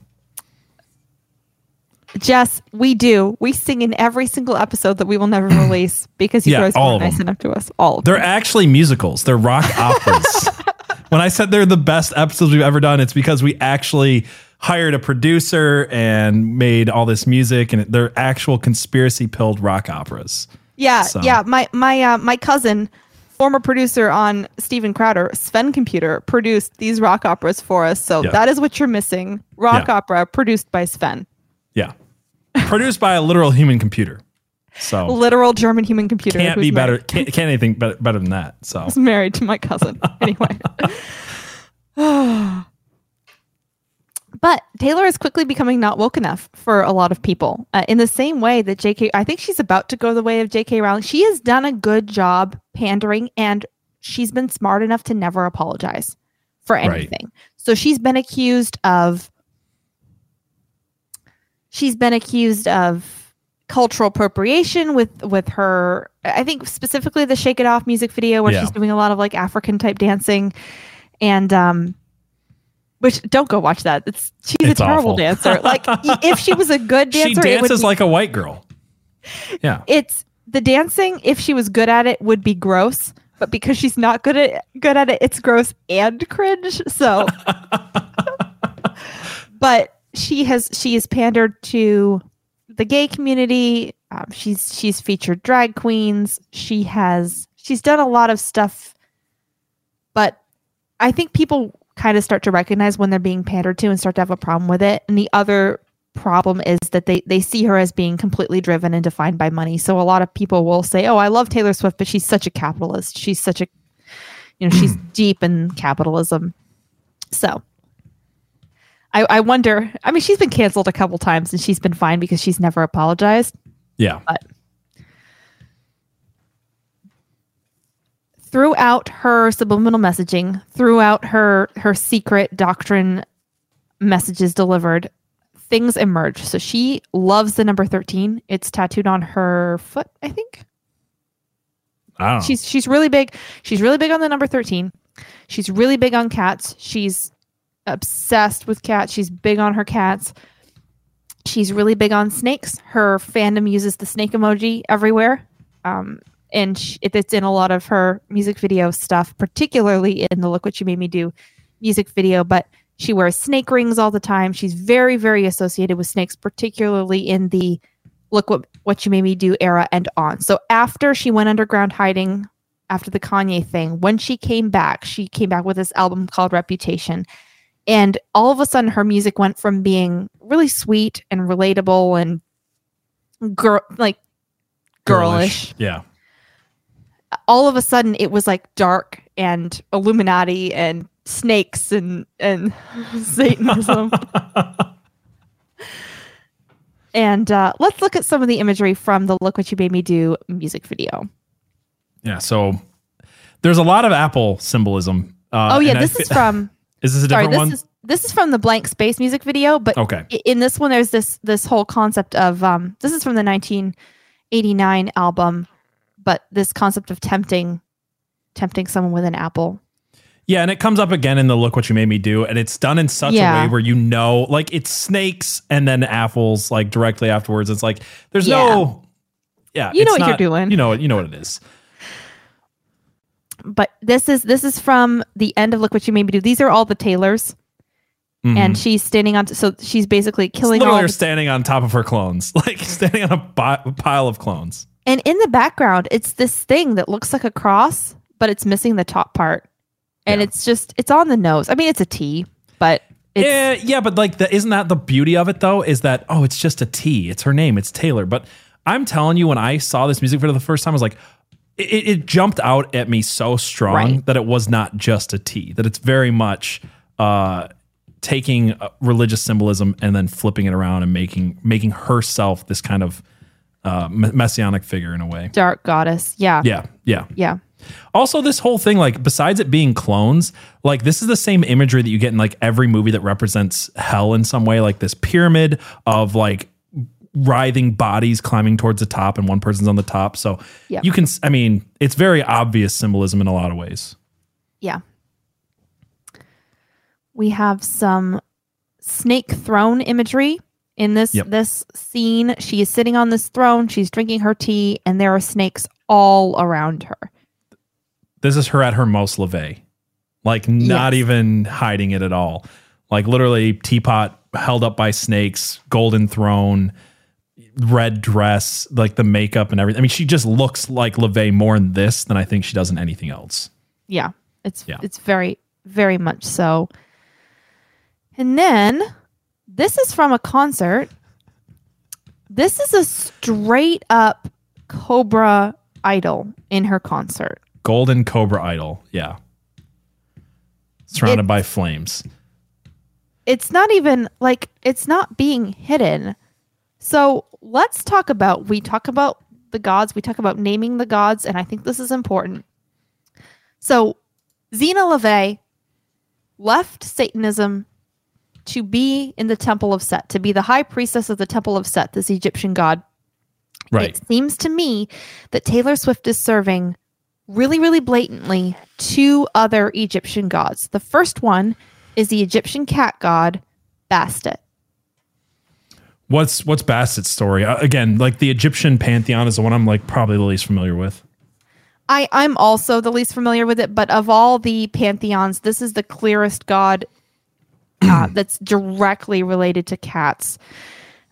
Jess, we do. We sing in every single episode that we will never *clears throat* release because you Yeah, guys were nice enough to us. All of They're actually musicals. They're rock operas. *laughs* when I said they're the best episodes we've ever done, it's because we actually hired a producer and made all this music, and they're actual conspiracy pilled rock operas. Yeah, So- yeah. My my uh, my cousin, former producer on Steven Crowder, Sven Computer, produced these rock operas for us. So Yeah. that is what you're missing. Rock Yeah. opera produced by Sven. Yeah, produced by a literal human computer. So Literal German human computer. Can't be better. Can't, can't anything better, better than that. So *laughs* who's married to my cousin. *laughs* anyway. *laughs* But Taylor is quickly becoming not woke enough for a lot of people. Uh, in the same way that JK, I think she's about to go the way of JK Rowling. She has done a good job pandering and she's been smart enough to never apologize for Right. anything. So she's been accused of, she's been accused of cultural appropriation with with her i think specifically the shake it off music video where Yeah. she's doing a lot of like african type dancing and um which don't go watch that it's she's It's a terrible awful. dancer like *laughs* if she was a good dancer she it would dances be- like a white girl. Yeah. it's the dancing if she was good at it would be gross but because she's not good at good at it it's gross and cringe so *laughs* but she has she has pandered to the gay community um, she's she's featured drag queens she has she's done a lot of stuff but i think people kind of start to recognize when they're being pandered to and start to have a problem with it. And the other problem is that they they see her as being completely driven and defined by money. So a lot of people will say oh i love taylor swift but she's such a capitalist. She's such a you know she's *clears throat* deep in capitalism. So I, I wonder i mean she's been canceled a couple times and she's been fine because she's never apologized. Yeah. but throughout her subliminal messaging throughout her her secret doctrine messages delivered things emerge. So she loves the number 13 it's tattooed on her foot i think. I she's she's really big. She's really big on the number 13 she's really big on cats. She's obsessed with cats. She's big on her cats. She's really big on snakes. Her fandom uses the snake emoji everywhere. Um, and sh- it- it's in a lot of her music video stuff particularly in the look what you made me do music video but she wears snake rings all the time. She's very very associated with snakes particularly in the look what what you made me do era and on. So after she went underground hiding after the kanye thing when she came back she came back with this album called reputation. And all of a sudden her music went from being really sweet and relatable and girl like girlish. Yeah. All of a sudden it was like dark and illuminati and snakes and and *laughs* satanism *laughs* and uh, let's look at some of the imagery from the look what you made me do music video Yeah. So there's a lot of Apple symbolism. Uh, oh yeah and I this is from *laughs* Is this a sorry different this one? is this is from the blank space music video but Okay. in this one there's this this whole concept of um this is from the 1989 album but this concept of tempting tempting someone with an apple Yeah, and it comes up again in the look what you made me do, and it's done in such Yeah. a way where you know, like it's snakes and then apples, like directly afterwards. It's like there's Yeah. no, yeah, You know what you're doing. You know, you know what it is. but this is this is from the end of look what you made me do these are all the taylors Mhm. and she's standing on so she's basically It's killing literally all the- standing on top of her clones, *laughs* like standing on a bi- pile of clones. And in the background it's this thing that looks like a cross but it's missing the top part and it's just it's on the nose i mean it's a t but it's yeah, yeah, but like, the, isn't that the beauty of it though? Is that oh, it's just a T. It's her name. It's Taylor. But I'm telling you, when I saw this music video the first time, I was like, it, it jumped out at me so strong Right. that it was not just a T. That it's very much uh, taking uh, religious symbolism and then flipping it around and making making herself this kind of uh, messianic figure in a way. dark goddess yeah Yeah, yeah. yeah Also, this whole thing, like, besides it being clones, like, this is the same imagery that you get in like every movie that represents hell in some way, like this pyramid of like writhing bodies climbing towards the top, and one person's on the top. So Yeah. you can, I mean, it's very obvious symbolism in a lot of ways. yeah we have some snake throne imagery in this Yep. this scene she is sitting on this throne she's drinking her tea and there are snakes all around her This is her at her most LaVey. Like not even hiding it at all. Like literally teapot held up by snakes, golden throne, red dress, like the makeup and everything. I mean, she just looks like LaVey more in this than I think she does in anything else. Yeah. It's Yeah. it's very very much so. And then this is from a concert. This is a straight up Cobra idol in her concert. Golden Cobra idol. Yeah. Surrounded by flames. It's not even like it's not being hidden. So let's talk about we talk about the gods, we talk about naming the gods, and I think this is important. So Zeena LaVey left Satanism to be in the temple of Set, to be the high priestess of the temple of Set, this Egyptian god. Right. It seems to me that Taylor Swift is serving really, really blatantly two other Egyptian gods. The first one is the Egyptian cat god, Bastet. What's what's Bastet's story? Uh, again, like the Egyptian pantheon is the one I'm like probably the least familiar with. I, I'm also the least familiar with it, but of all the pantheons, this is the clearest god uh, *clears throat* that's directly related to cats.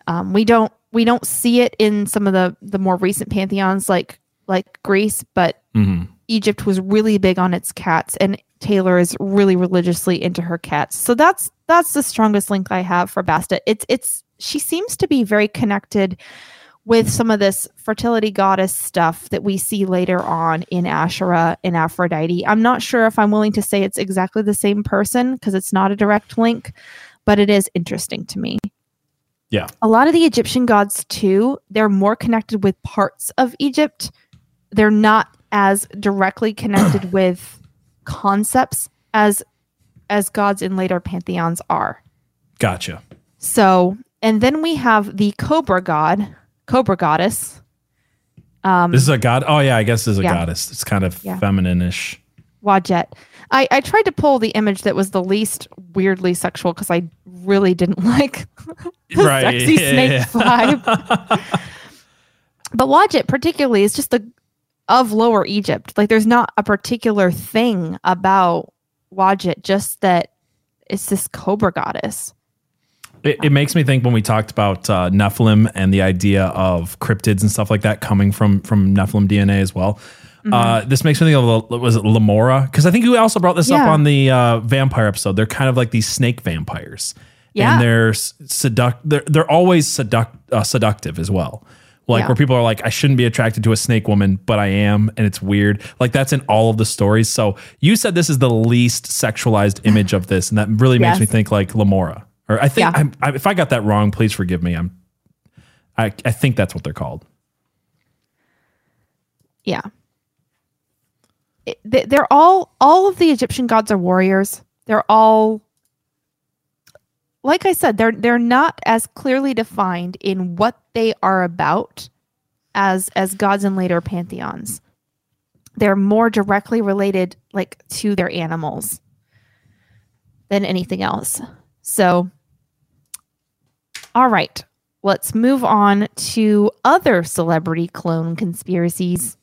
Um, we don't we don't see it in some of the the more recent pantheons like like Greece, but Mhm. Egypt was really big on its cats, and Taylor is really religiously into her cats. So that's that's the strongest link I have for Bastet. It's it's she seems to be very connected with some of this fertility goddess stuff that we see later on in Asherah and Aphrodite. I'm not sure if I'm willing to say it's exactly the same person because it's not a direct link, but it is interesting to me. Yeah. A lot of the Egyptian gods, too, they're more connected with parts of Egypt. They're not as directly connected *clears throat* with concepts as as gods in later pantheons are. Gotcha. So, and then we have the Cobra god, Cobra goddess. Um, This is a god. Oh yeah, I guess this is a Yeah. goddess. It's kind of Yeah. feminine-ish. Wadjet. I, I tried to pull the image that was the least weirdly sexual because I really didn't *laughs* like the Right, sexy yeah, snake vibe. but Wadjet particularly is just the of Lower Egypt. Like there's not a particular thing about Wadjet, just that it's this cobra goddess. It, it makes me think when we talked about uh, Nephilim and the idea of cryptids and stuff like that coming from from Nephilim DNA as well. Uh, Mm-hmm. this makes me think of was it Lamora? Because I think we also brought this up on the uh, vampire episode. They're kind of like these snake vampires, Yeah. and they're seduct. They're they're always seduct uh, seductive as well. Like Yeah. where people are like, I shouldn't be attracted to a snake woman, but I am, and it's weird. Like that's in all of the stories. So you said this is the least sexualized image of this, and that really makes me think like Lamora. Or I think Yeah. I'm, I, if I got that wrong, please forgive me. I'm, I, I think that's what they're called. Yeah. It- they- they're all all of the Egyptian gods are warriors. They're all like I said, they're they're not as clearly defined in what they are about as as gods in later pantheons. They're more directly related like to their animals than anything else. So all right, let's move on to other celebrity clone conspiracies.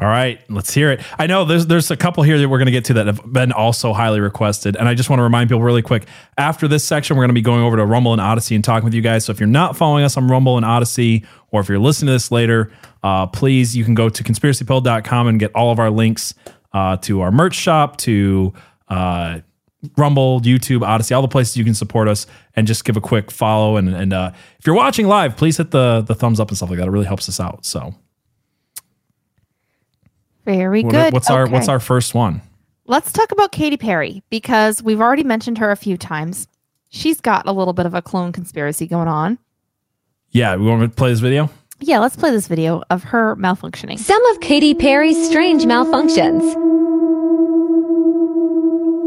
All right, let's hear it. I know there's there's a couple here that we're going to get to that have been also highly requested, and I just want to remind people really quick. After this section, we're going to be going over to Rumble and Odysee and talking with you guys. So if you're not following us on Rumble and Odysee, or if you're listening to this later, uh, please you can go to conspiracypill.com and get all of our links uh, to our merch shop, to uh, Rumble, YouTube, Odysee, all the places you can support us, and just give a quick follow. And and uh, if you're watching live, please hit the the thumbs up and stuff like that. It really helps us out. So. Very What- good. What's our What's our first one? Let's talk about Katy Perry because we've already mentioned her a few times. She's got a little bit of a clone conspiracy going on. Yeah, we want to play this video. Yeah, let's play this video of her malfunctioning. Some of Katy Perry's strange malfunctions.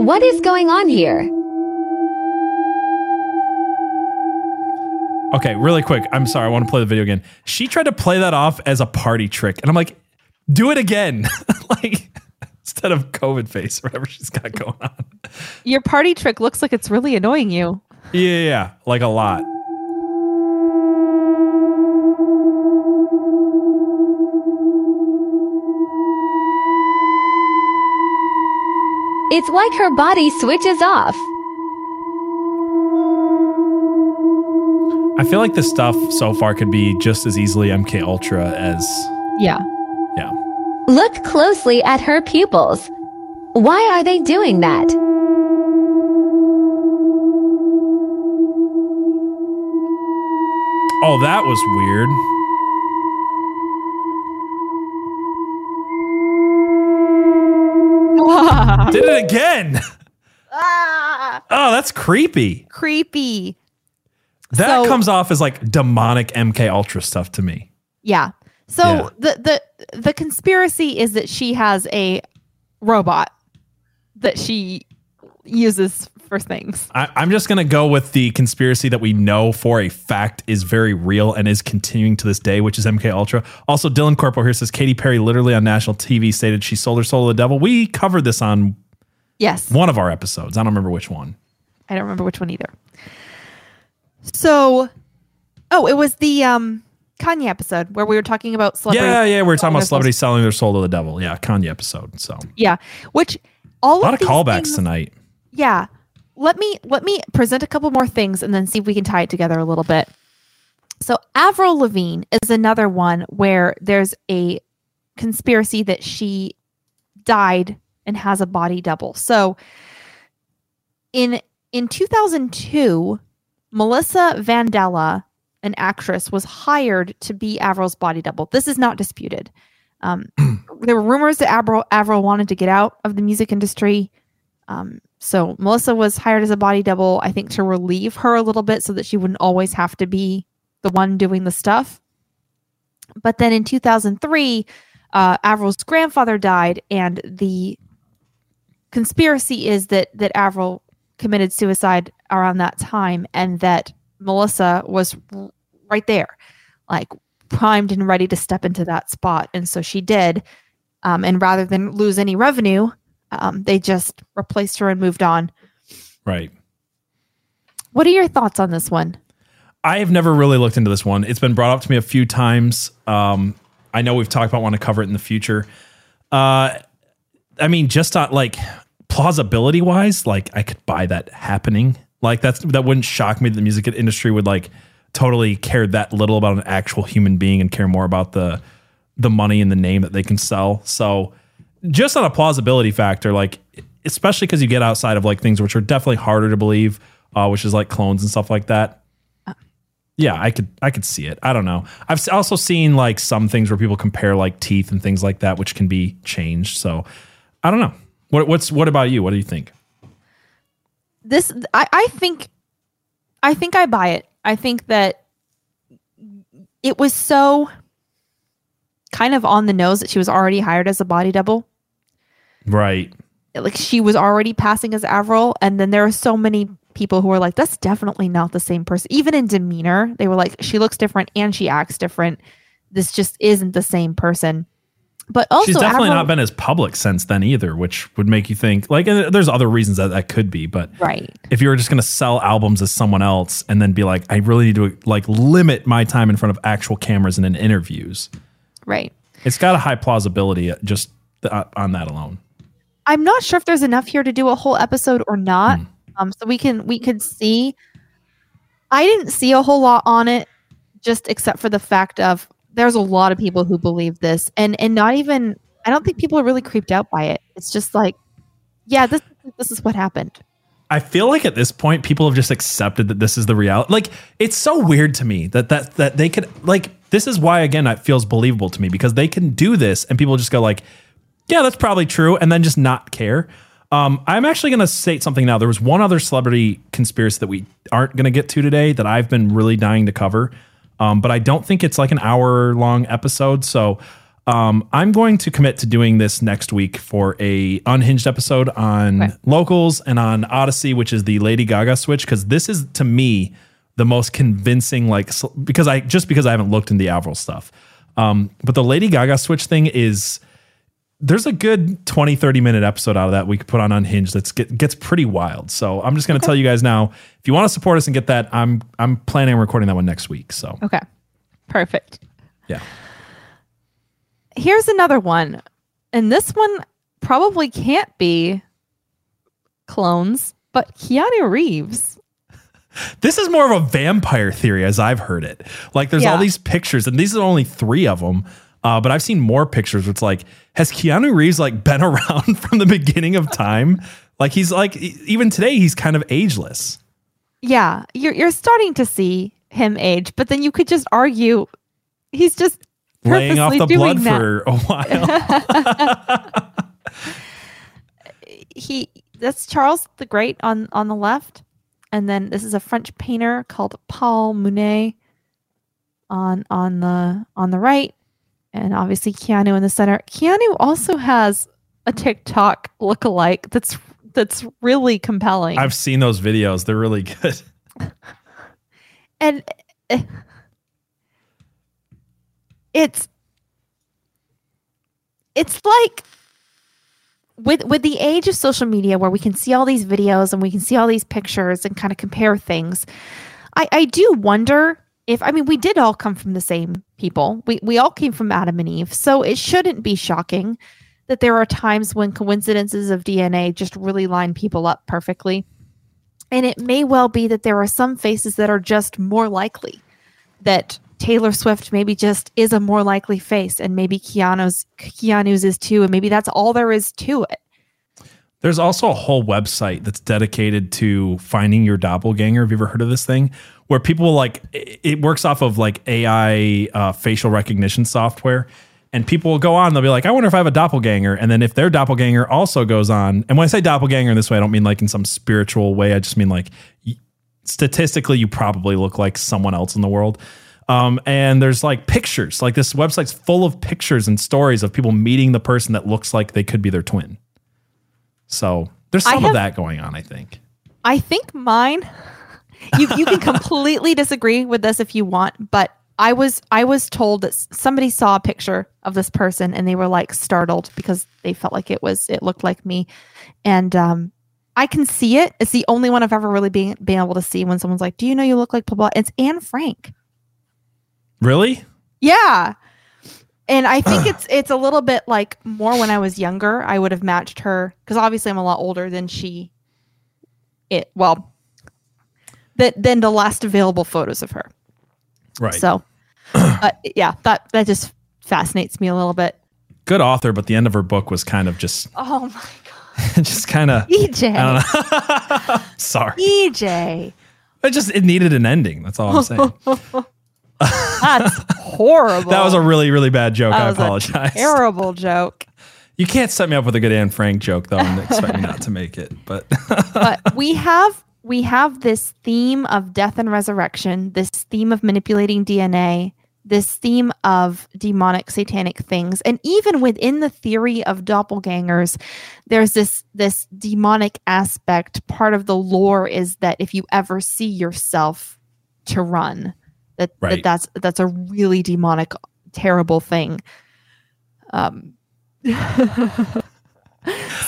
What is going on here? Okay, really quick. I'm sorry. I want to play the video again. She tried to play that off as a party trick, and I'm like, do it again, *laughs* like instead of COVID face or whatever she's got going on. Your party trick looks like it's really annoying you. Yeah, yeah, yeah, like a lot. It's like her body switches off. I feel like this stuff so far could be just as easily MK Ultra as Yeah. Yeah. Look closely at her pupils. Why are they doing that? Oh, that was weird. Did it again. Ah, Oh, that's creepy. creepy. That So- comes off as like demonic MK Ultra stuff to me. Yeah. So Yeah. the the the conspiracy is that she has a robot that she uses for things. I, I'm just gonna go with the conspiracy that we know for a fact is very real and is continuing to this day, which is MK Ultra. Also, Dylan Corporal here says Katy Perry literally on national TV stated she sold her soul to the devil. We covered this on Yes. one of our episodes. I don't remember which one. I don't remember which one either. So, oh, it was the um Kanye episode where we were talking about celebrities. Yeah, yeah, we were talking about celebrities selling their soul to the devil. Yeah, Kanye episode. So. Yeah, which all a lot of these callbacks things- tonight. Yeah. Let me let me present a couple more things and then see if we can tie it together a little bit. So Avril Lavigne is another one where there's a conspiracy that she died and has a body double. So in in 2002, Melissa Vandella, an actress, was hired to be Avril's body double. This is not disputed. Um, *clears throat* there were rumors that Avril, Avril wanted to get out of the music industry. Um, so Melissa was hired as a body double, I think, to relieve her a little bit so that she wouldn't always have to be the one doing the stuff. But then in 2003, uh, Avril's grandfather died, and the conspiracy is that that Avril committed suicide around that time, and that Melissa was right there, like primed and ready to step into that spot, and so she did. Um, and rather than lose any revenue, um, they just replaced her and moved on. Right. What are your thoughts on this one? I have never really looked into this one. It's been brought up to me a few times. Um, I know we've talked about wanting to cover it in the future. Uh, I mean, just on, like plausibility wise, like I could buy that happening. Like that's that wouldn't shock me that the music industry would like totally care that little about an actual human being and care more about the the money and the name that they can sell. So just on a plausibility factor, like especially because you get outside of like things which are definitely harder to believe, uh, which is like clones and stuff like that. Yeah, I could I could see it. I don't know. I've also seen like some things where people compare like teeth and things like that, which can be changed. So I don't know. What what's what about you? What do you think? This I, I think I think I buy it. I think that it was so kind of on the nose that she was already hired as a body double. Right. Like she was already passing as Avril, and then there are so many people who are like, "That's definitely not the same person." Even in demeanor, they were like, "She looks different and she acts different. This just isn't the same person." But also, She's definitely Avril- not been as public since then either, which would make you think like and there's other reasons that that could be, but right. if you were just going to sell albums as someone else and then be like, I really need to like limit my time in front of actual cameras and in interviews, Right. it's got a high plausibility just uh, on that alone. I'm not sure if there's enough here to do a whole episode or not. Hmm. Um, so we can we could see. I didn't see a whole lot on it, just except for the fact of there's a lot of people who believe this, and and not even I don't think people are really creeped out by it. It's just like, yeah, this this is what happened. I feel like at this point, people have just accepted that this is the reality. Like, it's so weird to me that that that they could like. This is why again it feels believable to me because they can do this and people just go like, yeah, that's probably true, and then just not care. Um, I'm actually going to state something now. There was one other celebrity conspiracy that we aren't going to get to today that I've been really dying to cover, um, but I don't think it's like an hour long episode. So um, I'm going to commit to doing this next week for a unhinged episode on locals and on Odysee, which is the Lady Gaga switch, because this is to me the most convincing. Like because I just because I haven't looked in the Avril stuff, um, but the Lady Gaga switch thing is there's a good 20, 30 minute episode out of that we could put on Unhinged that's get, gets pretty wild. So I'm just going to tell you guys now, if you want to support us and get that, I'm I'm planning on recording that one next week. So Okay. Perfect. yeah. Here's another one. And this one probably can't be clones, but Keanu Reeves. *laughs* This is more of a vampire theory as I've heard it. Like there's all these pictures, and these are only three of them. Uh, but I've seen more pictures. Where it's like, has Keanu Reeves like *laughs* been around from the beginning of time? Like he's like even today he's kind of ageless. Yeah, you're you're starting to see him age, but then you could just argue he's just Laying off purposely the blood doing that. for a while. *laughs* he that's Charles the Great on on the left, and then this is a French painter called Paul Monet on on the on the right, and obviously Keanu in the center. Keanu also has a TikTok lookalike that's that's really compelling. I've seen those videos. They're really good. *laughs* and it's it's like with with the age of social media where we can see all these videos and we can see all these pictures and kind of compare things i i do wonder if i mean we did all come from the same people. We we all came from adam and eve. So it shouldn't be shocking that there are times when coincidences of dna just really line people up perfectly. And it may well be that there are some faces that are just more likely that Taylor Swift maybe just is a more likely face and maybe Keanu's Keanu's is too and maybe that's all there is to it. There's also a whole website that's dedicated to finding your doppelganger. Have you ever heard of this thing? Where people like it it works off of like AI uh, facial recognition software, and people will go on. They'll be like, "I wonder if I have a doppelganger," and then if their doppelganger also goes on, and when I say doppelganger in this way, I don't mean like in some spiritual way. I just mean like statistically, you probably look like someone else in the world. Um, and there's like pictures, like this website's full of pictures and stories of people meeting the person that looks like they could be their twin. So there's some have- of that going on, I think. I think mine you you can *laughs* completely disagree with this if you want, but I was I was told that somebody saw a picture of this person and they were like startled because they felt like it was it looked like me. And um I can see it. It's the only one I've ever really been been able to see when someone's like, "Do you know you look like blah blah?" It's Anne Frank. Really? Yeah. And I think *sighs* it's it's a little bit like more when I was younger, I would have matched her because obviously I'm a lot older than she it well that than the last available photos of her. Right. So *clears throat* uh, yeah, that that just fascinates me a little bit. Good author, but the end of her book was kind of just Oh my god. *laughs* just kind of *laughs* EJ. I don't know. *laughs* Sorry. EJ. It just it needed an ending. That's all I'm saying. That's horrible. that was a really, really bad joke. I apologize. terrible joke. You can't set me up with a good Anne Frank joke though and expect me not to make it. But *laughs* but we have we have this theme of death and resurrection, this theme of manipulating DNA, this theme of demonic satanic things. And even within the theory of doppelgangers, there's this this demonic aspect. Part of the lore is that if you ever see yourself to run, that, Right. that that's that's a really demonic terrible thing. Um *laughs* so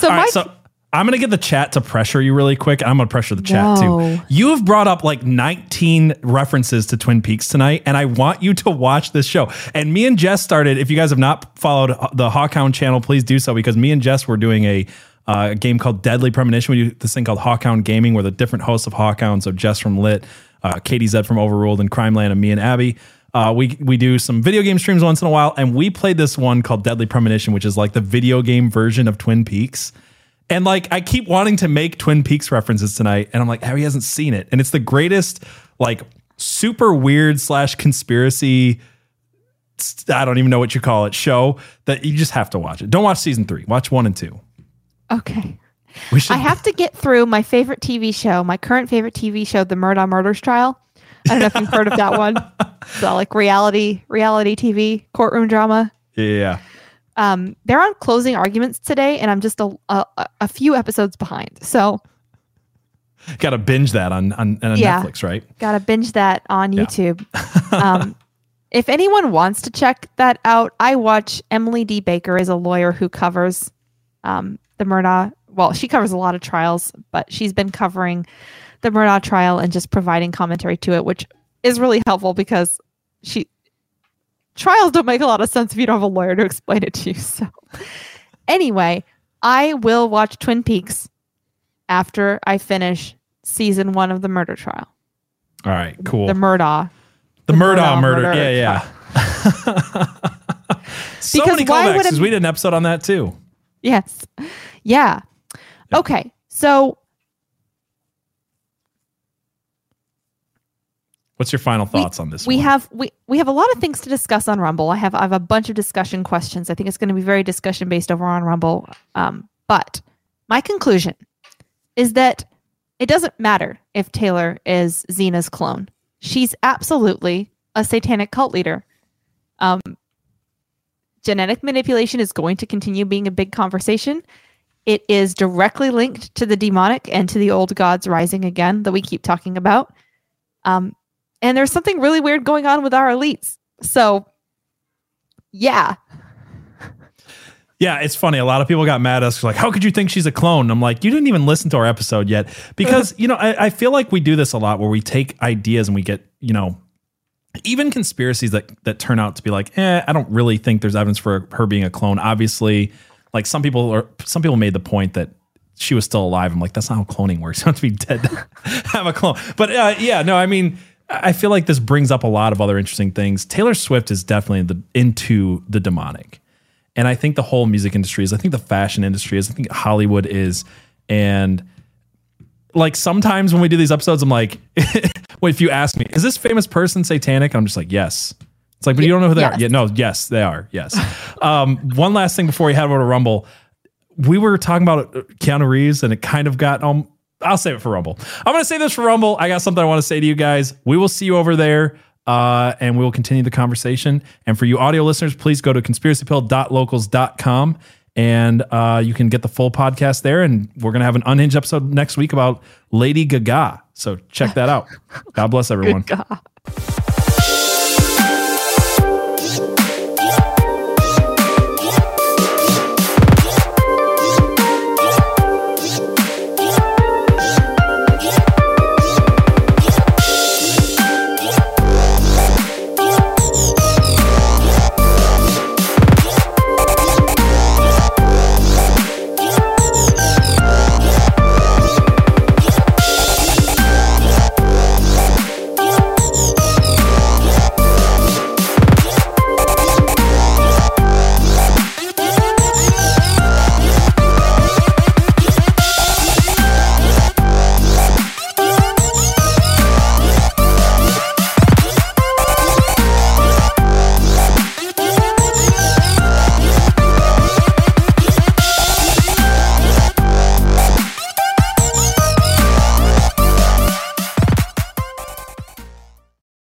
my so I'm gonna get the chat to pressure you really quick. I'm gonna pressure the chat No. too. You have brought up like 19 references to Twin Peaks tonight, and I want you to watch this show. And me and Jess started. If you guys have not followed the Hawkhound channel, please do so because me and Jess were doing a uh, game called Deadly Premonition. We do this thing called Hawkhound Gaming, where the different hosts of Hawkhound, so Jess from Lit, uh, Katie Zed from Overruled, and Crime Land, and me and Abby. Uh, we we do some video game streams once in a while, and we played this one called Deadly Premonition, which is like the video game version of Twin Peaks. And like I keep wanting to make Twin Peaks references tonight, and I'm like, Harry hasn't seen it, and it's the greatest, like super weird slash conspiracy. I don't even know what you call it. Show that you just have to watch it. Don't watch season three. Watch one and two. Okay. Should. I have to get through my favorite TV show, my current favorite TV show, The Murdaugh Murders Trial. I don't know if you've heard of that *laughs* one. So like reality, reality TV, courtroom drama. yeah. Um, they're on closing arguments today, and I'm just a a, a few episodes behind. So Got to binge that on on, on Yeah. Netflix, right? gotta binge that on Yeah. YouTube. *laughs* um, if anyone wants to check that out, I watch Emily D. Baker is a lawyer who covers um, the Murdaugh. Well, she covers a lot of trials, but she's been covering the Murdaugh trial and just providing commentary to it, which is really helpful because she trials don't make a lot of sense if you don't have a lawyer to explain it to you. *laughs* So, anyway, I will watch Twin Peaks after I finish season one of the murder trial. All right, cool. The Murdaugh. The, Murdaugh, Murdaugh murder. murder Yeah, yeah. *laughs* so Because many callbacks would because we did an episode on that too. Yes. Yeah. Okay. So What's your final thoughts on this? we one? have we we have a lot of things to discuss on Rumble. I have I have a bunch of discussion questions. I think it's going to be very discussion based over on Rumble. Um, but my conclusion is that it doesn't matter if Taylor is Zeena's clone. She's absolutely a satanic cult leader. Um, genetic manipulation is going to continue being a big conversation. It is directly linked to the demonic and to the old gods rising again that we keep talking about. Um, and there's something really weird going on with our elites. So, yeah, Yeah, it's funny. A lot of people got mad at us like, how could you think she's a clone? I'm like, you didn't even listen to our episode yet. Because, *laughs* you know, I, I feel like we do this a lot where we take ideas and we get, you know, even conspiracies that that turn out to be like, eh, I don't really think there's evidence for her being a clone. Obviously, like some people are some people made the point that she was still alive. I'm like, that's not how cloning works. You have to be dead to *laughs* have a clone. But uh, yeah, no, I mean, I feel like this brings up a lot of other interesting things. Taylor Swift is definitely the, into the demonic. And I think the whole music industry is, I think the fashion industry is, I think Hollywood is. And like sometimes when we do these episodes, I'm like, *laughs* well, if you ask me, is this famous person satanic? I'm just like, yes. It's like, but you don't know who they are. Yeah, no, yes, they are. Yes. *laughs* um, one last thing before we head over to Rumble. We were talking about uh, Keanu Reeves and it kind of got, um, I'll save it for Rumble. I'm going to save this for Rumble. I got something I want to say to you guys. We will see you over there. Uh, and we will continue the conversation. And for you audio listeners, please go to conspiracypilled.locals.com and uh, you can get the full podcast there. And we're going to have an unhinged episode next week about Lady Gaga. So check that out. *laughs* God bless everyone. God.